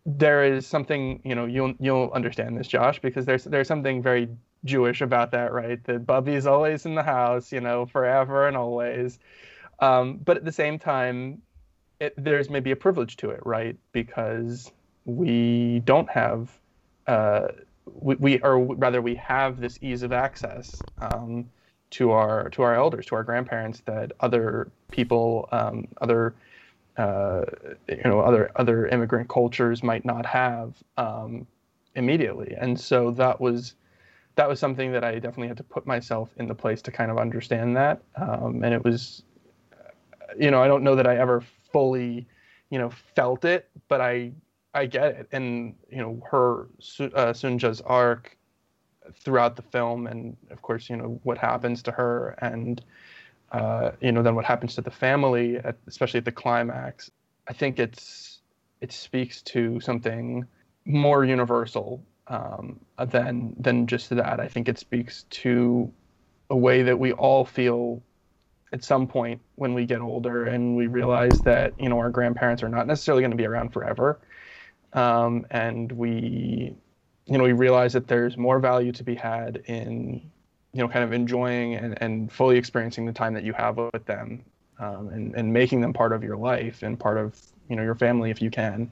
there is something you know you'll you'll understand this, Josh, because there's there's something very Jewish about that, right? That Bubby's always in the house, you know, forever and always. Um, but at the same time, it, there's maybe a privilege to it, right? Because we don't have, uh, we, we, or rather, we have this ease of access um, to our to our elders, to our grandparents that other people, um, other uh, you know, other other immigrant cultures might not have um, immediately, and so that was that was something that I definitely had to put myself in the place to kind of understand that. Um, and it was, you know, I don't know that I ever fully, you know, felt it, but I, I get it. And, you know, her, uh, Soon-Ja's arc throughout the film and of course, you know, what happens to her and, uh, you know, then what happens to the family, at, especially at the climax. I think it's, it speaks to something more universal um, than than just that. I think it speaks to a way that we all feel at some point when we get older and we realize that you know our grandparents are not necessarily going to be around forever, um, and we you know we realize that there's more value to be had in you know kind of enjoying and, and fully experiencing the time that you have with them um, and, and making them part of your life and part of you know your family if you can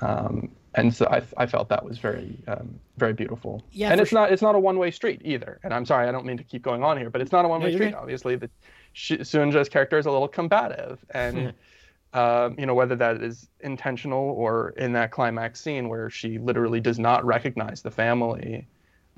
um, and so I, I felt that was very um, very beautiful. Yeah, and it's sure. not it's not a one way street either. And I'm sorry, I don't mean to keep going on here, but it's not a one way no, street. Right. Obviously, the Soon-Ja's character is a little combative, and um, you know whether that is intentional or in that climax scene where she literally does not recognize the family,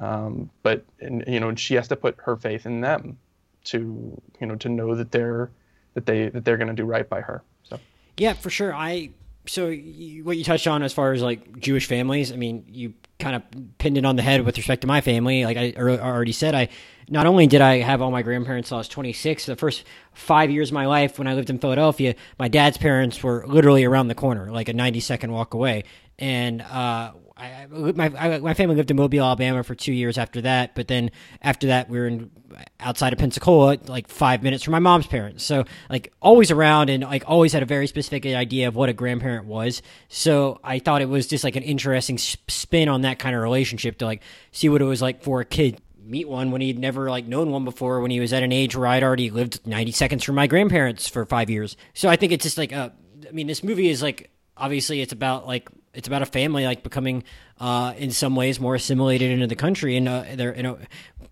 um, but and, you know she has to put her faith in them to you know to know that they're that they that they're going to do right by her. So yeah, for sure. I so you, what you touched on as far as like Jewish families, I mean, you kind of pinned it on the head with respect to my family. Like I already said, I not only did I have all my grandparents till I was 26, the first five years of my life when I lived in Philadelphia, my dad's parents were literally around the corner, like a 90 second walk away. And uh, I, my I, my family lived in Mobile, Alabama for two years after that. But then after that, we were in outside of Pensacola, like five minutes from my mom's parents. So like always around and like always had a very specific idea of what a grandparent was. So I thought it was just like an interesting spin on that kind of relationship to like see what it was like for a kid meet one when he'd never like known one before when he was at an age where I'd already lived 90 seconds from my grandparents for 5 years. So I think it's just like uh I mean this movie is like obviously it's about like it's about a family like becoming uh, in some ways more assimilated into the country, and uh, they're you know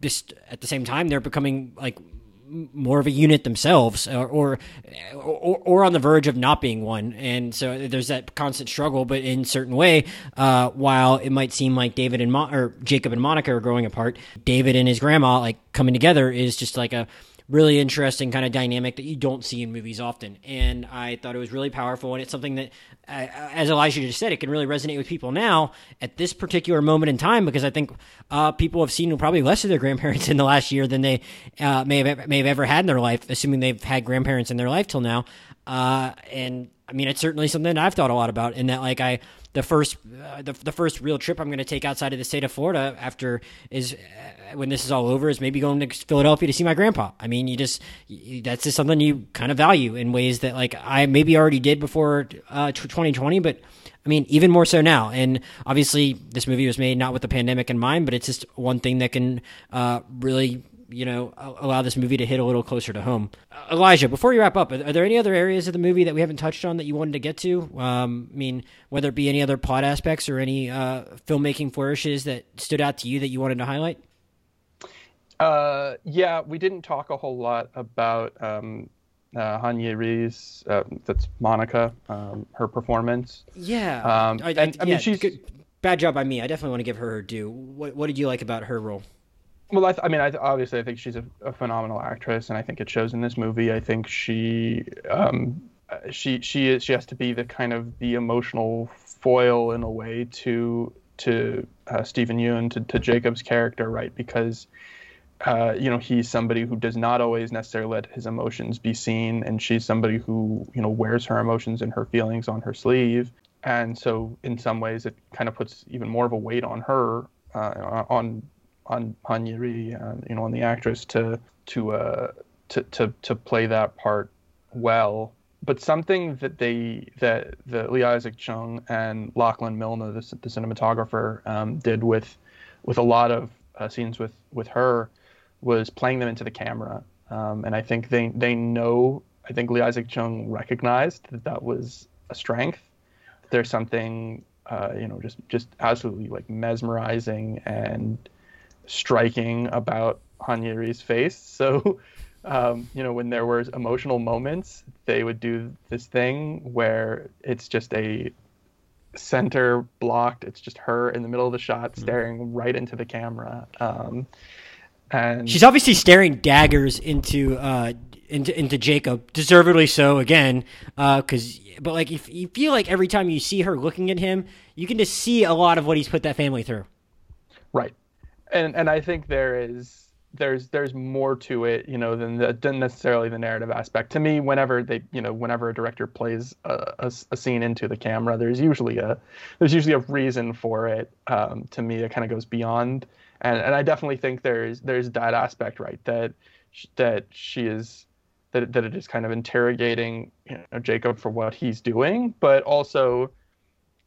just at the same time they're becoming like more of a unit themselves or, or, or on the verge of not being one. And so there's that constant struggle but in certain way uh, while it might seem like david and Mo- or jacob and monica are growing apart david and his grandma like coming together is just like a really interesting kind of dynamic that you don't see in movies often. And I thought it was really powerful. And it's something that, uh, as Elijah just said, it can really resonate with people now at this particular moment in time because I think uh, people have seen probably less of their grandparents in the last year than they uh, may have may have ever had in their life, assuming they've had grandparents in their life till now. Uh, and I mean, it's certainly something I've thought a lot about. In that, like, I the first uh, the, the first real trip I'm going to take outside of the state of Florida after is uh, when this is all over is maybe going to Philadelphia to see my grandpa. I mean, you just that's just something you kind of value in ways that like I maybe already did before uh, 2020, but I mean, even more so now. And obviously, this movie was made not with the pandemic in mind, but it's just one thing that can uh, really you know, allow this movie to hit a little closer to home. Elijah, before you wrap up, are, there any other areas of the movie that we haven't touched on that you wanted to get to? Um, I mean, whether it be any other plot aspects or any uh, filmmaking flourishes that stood out to you that you wanted to highlight? Uh, yeah, we didn't talk a whole lot about um, uh, Han Ye-ri's, uh, that's Monica, um, her performance. Yeah. Um, I, I, and, I mean, she's good, bad job by me. I definitely want to give her her due. What, what did you like about her role? Well, I, th- I mean, I th- obviously, I think she's a, a, phenomenal actress, and I think it shows in this movie. I think she, um, she, she is, she has to be the kind of the emotional foil in a way to to uh, Steven Yeun, to, to Jacob's character, right? Because, uh, you know, he's somebody who does not always necessarily let his emotions be seen, and she's somebody who, you know, wears her emotions and her feelings on her sleeve, and so in some ways, it kind of puts even more of a weight on her, uh, on on Han Ye-ri, uh, you know, on the actress to to uh, to to to play that part well. But something that they that the Lee Isaac Chung and Lachlan Milner, the, the cinematographer, um, did with with a lot of uh, scenes with with her was playing them into the camera. Um, and I think they they know. I think Lee Isaac Chung recognized that that was a strength. There's something, uh, you know, just just absolutely like mesmerizing and striking about Han Ye-ri's face. So, um, you know, when there were emotional moments, they would do this thing where it's just a center blocked. It's just her in the middle of the shot, mm-hmm. staring right into the camera. Um, and she's obviously staring daggers into uh, into into Jacob, deservedly so. Again, because uh, but like if you feel like every time you see her looking at him, you can just see a lot of what he's put that family through. Right and and I think there is there's there's more to it, you know, than the, than necessarily the narrative aspect. To me, whenever they, you know, whenever a director plays a, a, a scene into the camera, there's usually a there's usually a reason for it. Um, to me, it kind of goes beyond, and and I definitely think there's there's that aspect, right? That that she is that that it is kind of interrogating you know, Jacob for what he's doing, but also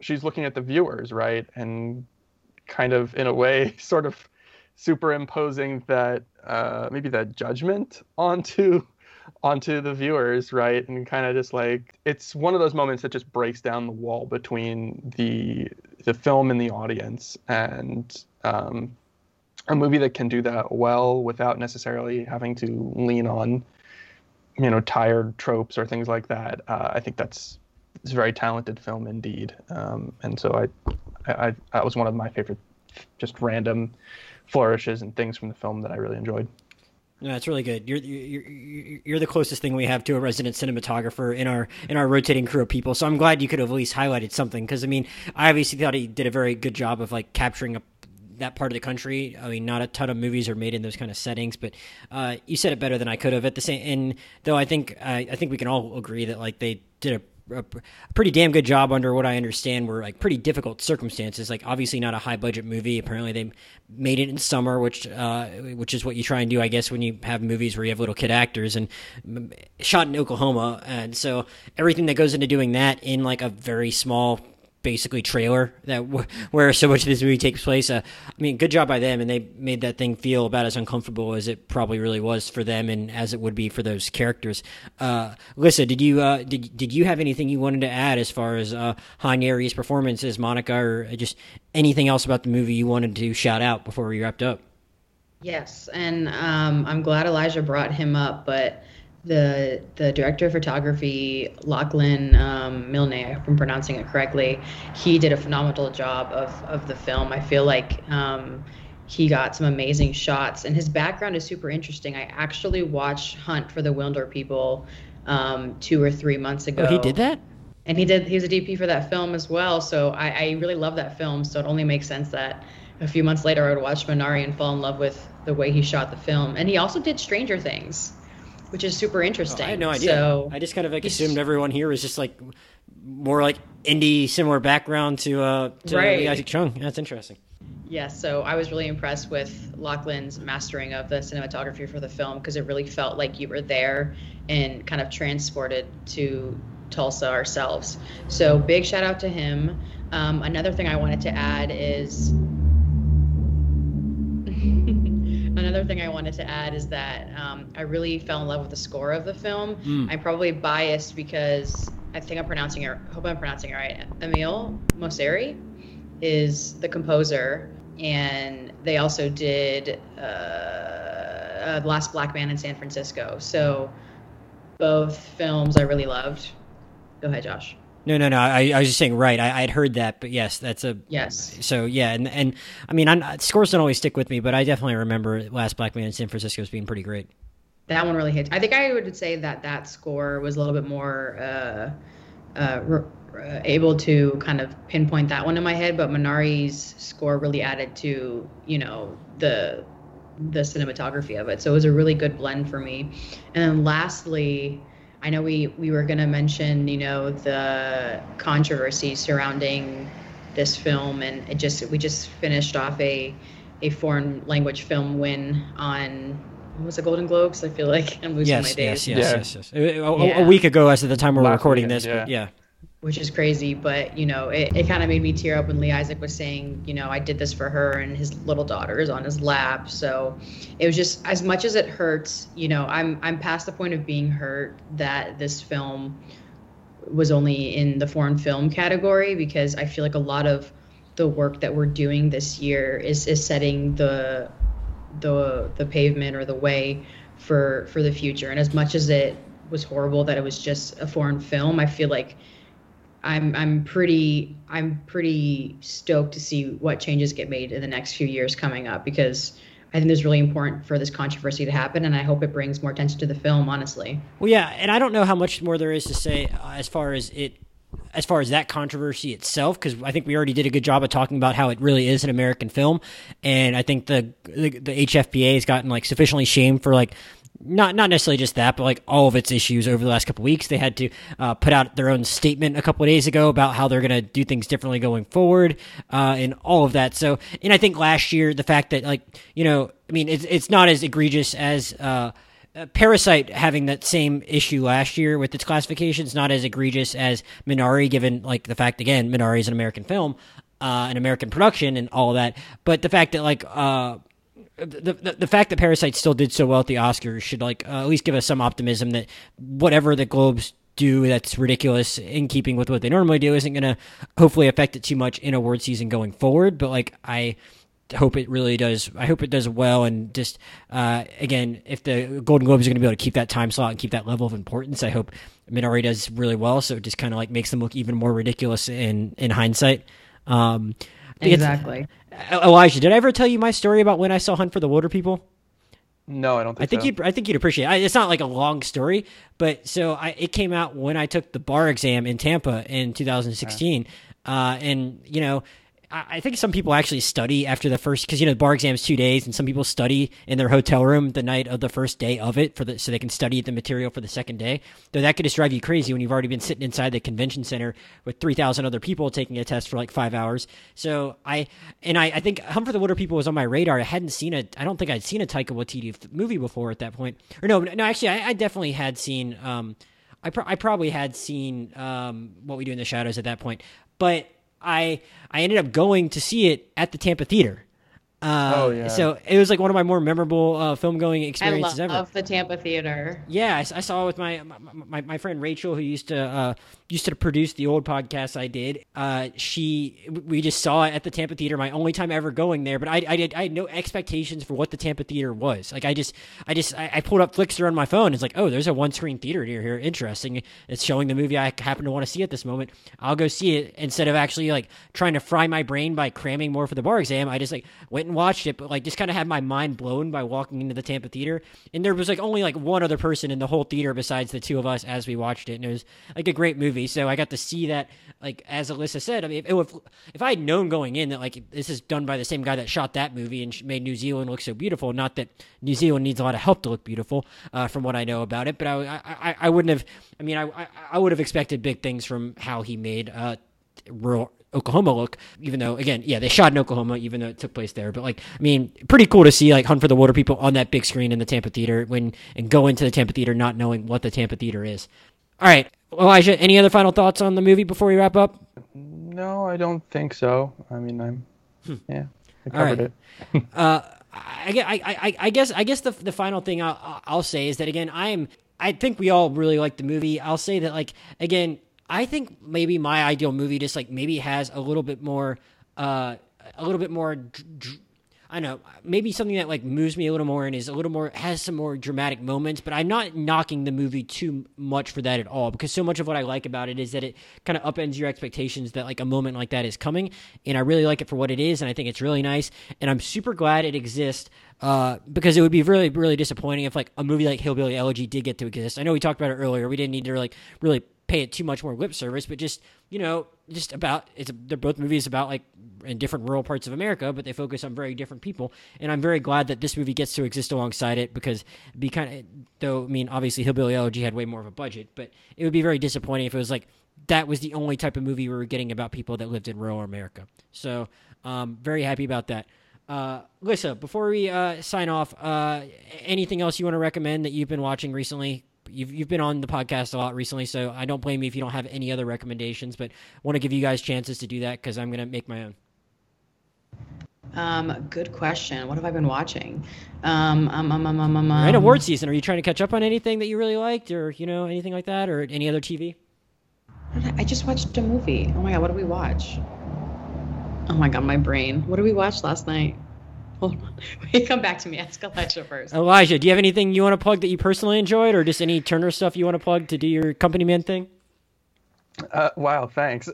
she's looking at the viewers, right, and kind of in a way, sort of superimposing that uh, maybe that judgment onto onto the viewers, right? And kind of just like it's one of those moments that just breaks down the wall between the the film and the audience, and um, a movie that can do that well without necessarily having to lean on you know tired tropes or things like that. Uh, I think that's it's a very talented film indeed, um, and so I, I, I that was one of my favorite just random flourishes and things from the film that I really enjoyed. No, that's really good. You're, you're you're the closest thing we have to a resident cinematographer in our in our rotating crew of people. So I'm glad you could have at least highlighted something because I mean I obviously thought he did a very good job of like capturing a, that part of the country. I mean, not a ton of movies are made in those kind of settings, but uh, you said it better than I could have. At the same, and though I think I think we can all agree that like they did a a pretty damn good job under what I understand were like pretty difficult circumstances. Like obviously not a high budget movie. Apparently they made it in summer, which uh, which is what you try and do, I guess, when you have movies where you have little kid actors and shot in Oklahoma. And so everything that goes into doing that in like a very small basically trailer that where so much of this movie takes place. Uh, I mean, good job by them, and they made that thing feel about as uncomfortable as it probably really was for them, and as it would be for those characters. Uh, did you uh, did did you have anything you wanted to add as far as uh, Han Ye-ri's performance as Monica, or just anything else about the movie you wanted to shout out before we wrapped up? Yes, and um, I'm glad Elijah brought him up, but the the director of photography, Lachlan um, Milne, I hope I'm pronouncing it correctly, he did a phenomenal job of of the film. I feel like um, he got some amazing shots, and his background is super interesting. I actually watched Hunt for the Wilderpeople um, two or three months ago. Oh, he did that. And he did. He was a DP for that film as well. So I, I really love that film. So it only makes sense that a few months later I would watch Minari and fall in love with the way he shot the film. And he also did Stranger Things which is super interesting. Oh, I had no idea. So, I just kind of like assumed everyone here was just like more like indie, similar background to uh to right. Isaac Chung. That's interesting. Yes, yeah, so I was really impressed with Lachlan's mastering of the cinematography for the film because it really felt like you were there and kind of transported to Tulsa ourselves. So big shout out to him. Um, another thing I wanted to add is another thing I wanted to add is that um, I really fell in love with the score of the film. Mm. I'm probably biased because I think I'm pronouncing it. Hope I'm pronouncing it right. Emile Mosseri is the composer, and they also did uh, uh, Last Black Man in San Francisco. So both films I really loved. Go ahead, Josh. No, no, no. I, I was just saying, right. I, would heard that, but yes, that's a yes. So yeah, and and I mean, I'm, scores don't always stick with me, but I definitely remember Last Black Man in San Francisco as being pretty great. That one really hit. I think I would say that that score was a little bit more uh, uh, re- uh, able to kind of pinpoint that one in my head, but Minari's score really added to you know the the cinematography of it. So it was a really good blend for me. And then lastly I know we we were going to mention, you know, the controversy surrounding this film, and it just we just finished off a a foreign language film win on what was the Golden Globes? I feel like I'm losing yes, my days. Yes, yes, yeah. yes, yes. A, a, yeah. a, week ago, as of the time we're Last recording weekend, this, yeah. but yeah which is crazy. But you know, it, it kind of made me tear up when Lee Isaac was saying, you know, I did this for her, and his little daughter is on his lap. So it was just as much as it hurts. You know, I'm I'm past the point of being hurt that this film was only in the foreign film category because I feel like a lot of the work that we're doing this year is is setting the the the pavement or the way for for the future. And as much as it was horrible that it was just a foreign film, I feel like I'm I'm pretty I'm pretty stoked to see what changes get made in the next few years coming up because I think it's really important for this controversy to happen, and I hope it brings more attention to the film. Honestly. Well, yeah, and I don't know how much more there is to say uh, as far as it as far as that controversy itself, because I think we already did a good job of talking about how it really is an American film, and I think the the, the HFPA has gotten like sufficiently shamed for like not not necessarily just that, but like all of its issues over the last couple weeks. They had to uh, put out their own statement a couple of days ago about how they're going to do things differently going forward, uh, and all of that. So, and I think last year the fact that like you know, I mean, it's it's not as egregious as. Uh, uh, Parasite having that same issue last year with its classifications, not as egregious as Minari, given like the fact again, Minari is an American film, uh, an American production, and all that. But the fact that like uh, the, the, the fact that Parasite still did so well at the Oscars should like uh, at least give us some optimism that whatever the Globes do that's ridiculous in keeping with what they normally do isn't going to hopefully affect it too much in award season going forward. But like I hope it really does. I hope it does well. And just uh, again, if the Golden Globes are going to be able to keep that time slot and keep that level of importance, I hope Minari does really well. So it just kind of like makes them look even more ridiculous in in hindsight. Um, exactly. Elijah, did I ever tell you my story about when I saw Hunt for the Water Wilderpeople? No, I don't think. I think so. you'd. I think you'd appreciate. it. It's not like a long story, but so I, it came out when I took the bar exam in Tampa in 2016, yeah. uh, and you know I think some people actually study after the first because you know the bar exam is two days, and some people study in their hotel room the night of the first day of it for the so they can study the material for the second day. Though that could just drive you crazy when you've already been sitting inside the convention center with three thousand other people taking a test for like five hours. So I and I, I think Hunt for the Wilderpeople was on my radar. I hadn't seen a I don't think I'd seen a Taika Waititi movie before at that point. Or no, no, actually I, I definitely had seen. Um, I, I probably had seen um, what we do in the shadows at that point, but I I ended up going to see it at the Tampa Theater. Uh, Oh, yeah. So it was like one of my more memorable uh, film going experiences I experiences love ever. the Tampa Theater. Yeah, I saw it with my, my my my friend Rachel, who used to uh, used to produce the old podcast I did. Uh, she we just saw it at the Tampa Theater. My only time ever going there, but I I, did, I had no expectations for what the Tampa Theater was. Like I just I just I, I pulled up Flixster on my phone. It's like oh, there's a one screen theater near here. Interesting. It's showing the movie I happen to want to see at this moment. I'll go see it instead of actually like trying to fry my brain by cramming more for the bar exam. I just like went and watched it, but like just kind of had my mind blown by walking into the Tampa Theater. And there was like only like one other person in the whole theater besides the two of us as we watched it, and it was like a great movie. So I got to see that, like as Alyssa said. I mean, if if, if I had known going in that like this is done by the same guy that shot that movie and made New Zealand look so beautiful, not that New Zealand needs a lot of help to look beautiful, uh, from what I know about it, but I I, I, wouldn't have. I mean, I I, would have expected big things from how he made uh, Oklahoma look, even though again, yeah, they shot in Oklahoma, even though it took place there. But like, I mean, pretty cool to see like Hunt for the Water People on that big screen in the Tampa Theater when and go into the Tampa Theater not knowing what the Tampa Theater is. All right, Elijah, any other final thoughts on the movie before we wrap up? No, I don't think so. I mean, I'm yeah, I Hmm. All right. covered it. uh, I, I, I, I guess I guess the the final thing I'll, I'll say is that again I'm I think we all really like the movie. I'll say that like again I think maybe my ideal movie just like maybe has a little bit more uh a little bit more dr- dr- I don't know maybe something that like moves me a little more and is a little more has some more dramatic moments. But I'm not knocking the movie too much for that at all because so much of what I like about it is that it kind of upends your expectations that like a moment like that is coming, and I really like it for what it is, and I think it's really nice, and I'm super glad it exists. Uh, because it would be really, really disappointing if like a movie like Hillbilly Elegy did get to exist. I know we talked about it earlier. We didn't need to like really pay it too much more lip service, but just you know, just about it's they're both movies about like in different rural parts of America, but they focus on very different people. And I'm very glad that this movie gets to exist alongside it because be kind of though I mean obviously Hillbilly Elegy had way more of a budget, but it would be very disappointing if it was like that was the only type of movie we were getting about people that lived in rural America. So um, very happy about that. Uh, Lissa, before we uh, sign off, uh, anything else you want to recommend that you've been watching recently? You've, you've been on the podcast a lot recently, so I don't blame you if you don't have any other recommendations, but I want to give you guys chances to do that because I'm going to make my own. Um, good question. What have I been watching? Um, um, um, um, um, um, in um, award season. Are you trying to catch up on anything that you really liked or, you know, anything like that or any other TV? I just watched a movie. Oh my god, what did we watch? Oh my god, my brain. What did we watch last night? Hold on. Wait, come back to me. Ask Elijah first. Elijah, do you have anything you want to plug that you personally enjoyed or just any Turner stuff you want to plug to do your company man thing? Uh, wow, thanks.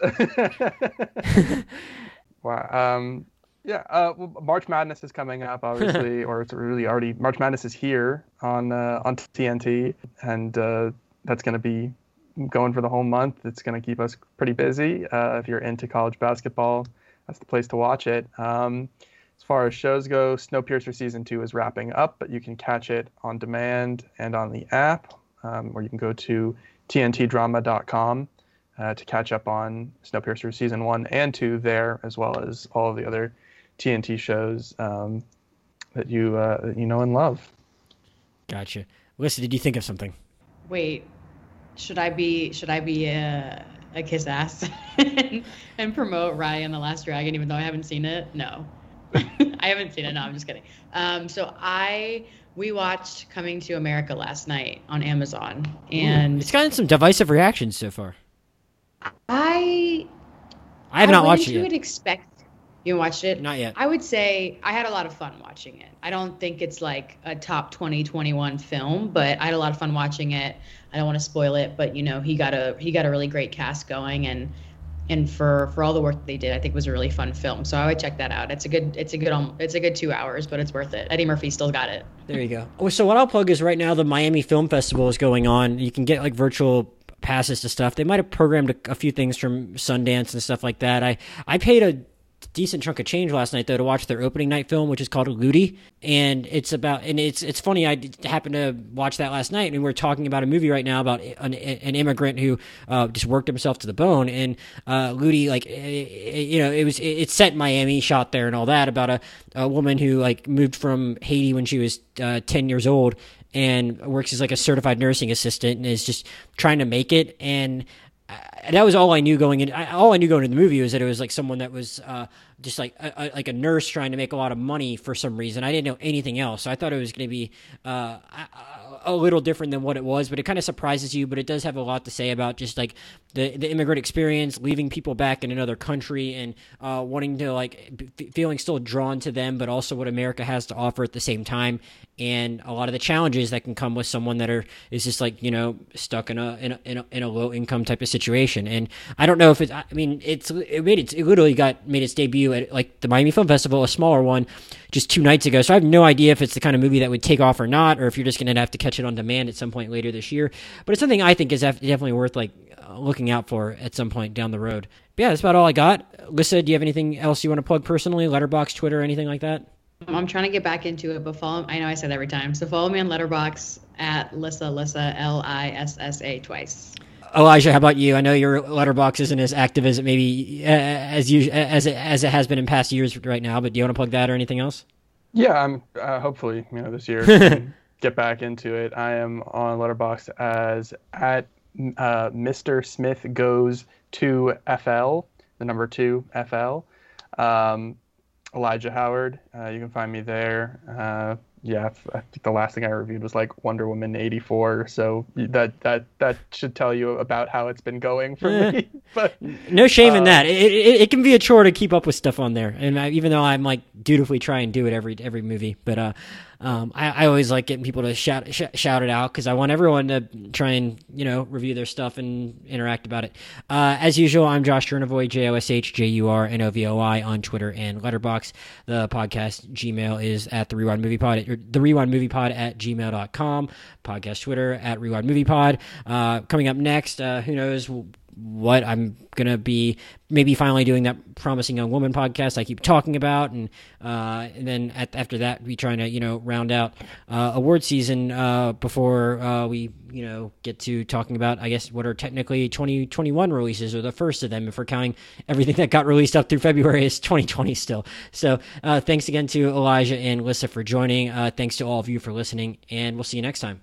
wow. Um, yeah, uh, well, March Madness is coming up, obviously, or it's really already. March Madness is here on uh, on TNT, and uh, that's going to be going for the whole month. It's going to keep us pretty busy. Uh, if you're into college basketball, that's the place to watch it. Um, as far as shows go, Snowpiercer season two is wrapping up, but you can catch it on demand and on the app, um, or you can go to tntdrama.com uh, to catch up on Snowpiercer season one and two there, as well as all of the other TNT shows um, that you uh, that you know and love. Gotcha. Lissa, did you think of something? Wait, should I be should I be a, a kiss ass and, and promote Raya and the Last Dragon even though I haven't seen it? No, I haven't seen it. No, I'm just kidding. Um, so I we watched Coming to America last night on Amazon, and It's gotten some divisive reactions so far. I I have not watched it You yet. expect you watched it Not yet. I would say I had a lot of fun watching it. I don't think it's like a top 2021 film, but I had a lot of fun watching it. I don't want to spoil it, but you know, he got a he got a really great cast going and and for for all the work they did, I think it was a really fun film. So I would check that out. It's a good it's a good um, it's a good 2 hours, but it's worth it. Eddie Murphy still got it. There you go. Oh, So what I'll plug is right now the Miami Film Festival is going on. You can get like virtual passes to stuff. They might have programmed a, a few things from Sundance and stuff like that. I I paid a decent chunk of change last night though to watch their opening night film, which is called Ludi, and it's about and it's it's funny. I happened to watch that last night, and we're talking about a movie right now about an, an immigrant who uh, just worked himself to the bone. And uh, Ludi, like eh, eh, you know, it was it- it's set in Miami, shot there, and all that about a a woman who like moved from Haiti when she was uh, ten years old and works as like a certified nursing assistant and is just trying to make it and I, that was all I knew going in. I, all I knew going into the movie was that it was like someone that was uh, just like a, a, like a nurse trying to make a lot of money for some reason. I didn't know anything else. So I thought it was going to be uh, a little different than what it was, but it kind of surprises you. But it does have a lot to say about just like the the immigrant experience, leaving people back in another country, and uh, wanting to like feeling still drawn to them, but also what America has to offer at the same time, and a lot of the challenges that can come with someone that are is just like you know stuck in a in a, in a, in a low income type of situation. And I don't know if it's I mean, it's it made it, it literally got made its debut at like the Miami Film Festival, a smaller one, just two nights ago. So I have no idea if it's the kind of movie that would take off or not, or if you're just going to have to catch it on demand at some point later this year. But it's something I think is definitely worth like looking out for at some point down the road. But yeah, that's about all I got. Lissa, do you have anything else you want to plug personally? Letterboxd, Twitter, anything like that? I'm trying to get back into it, but follow. I know I said every time, so follow me on Letterboxd at Lissa Lissa L I S S A twice. Elijah, how about you? I know your Letterboxd isn't as active as it maybe uh, as you as it as it has been in past years right now. But do you want to plug that or anything else? Yeah, I'm uh, hopefully you know this year get back into it. I am on Letterboxd as at uh, Mr. Smith goes to FL, the number two FL. Um, Elijah Howard. Uh, you can find me there. Uh, yeah, I think the last thing I reviewed was like Wonder Woman '84. So that that that should tell you about how it's been going for me. but no shame uh, in that. It, it, it can be a chore to keep up with stuff on there, and I, even though I'm like dutifully try and do it every every movie, but uh, um, I, I, always like getting people to shout sh- shout it out because I want everyone to try and you know review their stuff and interact about it. Uh, as usual, I'm Josh Jurnovoi, J O S H J U R N O V O I on Twitter and Letterboxd. The podcast Gmail is at the Rewind Movie Pod, the Rewind Movie Pod at gmail.com. Podcast Twitter at Rewind Movie Pod. Uh, coming up next, uh, who knows what I'm gonna be maybe finally doing that promising young woman podcast I keep talking about, and uh, and then at, after that be trying to you know round out uh, award season uh, before uh, we you know get to talking about I guess what are technically 2021 releases or the first of them if we're counting everything that got released up through February is 2020 still. So uh, thanks again to Elijah and Lissa for joining. Uh, thanks to all of you for listening, and we'll see you next time.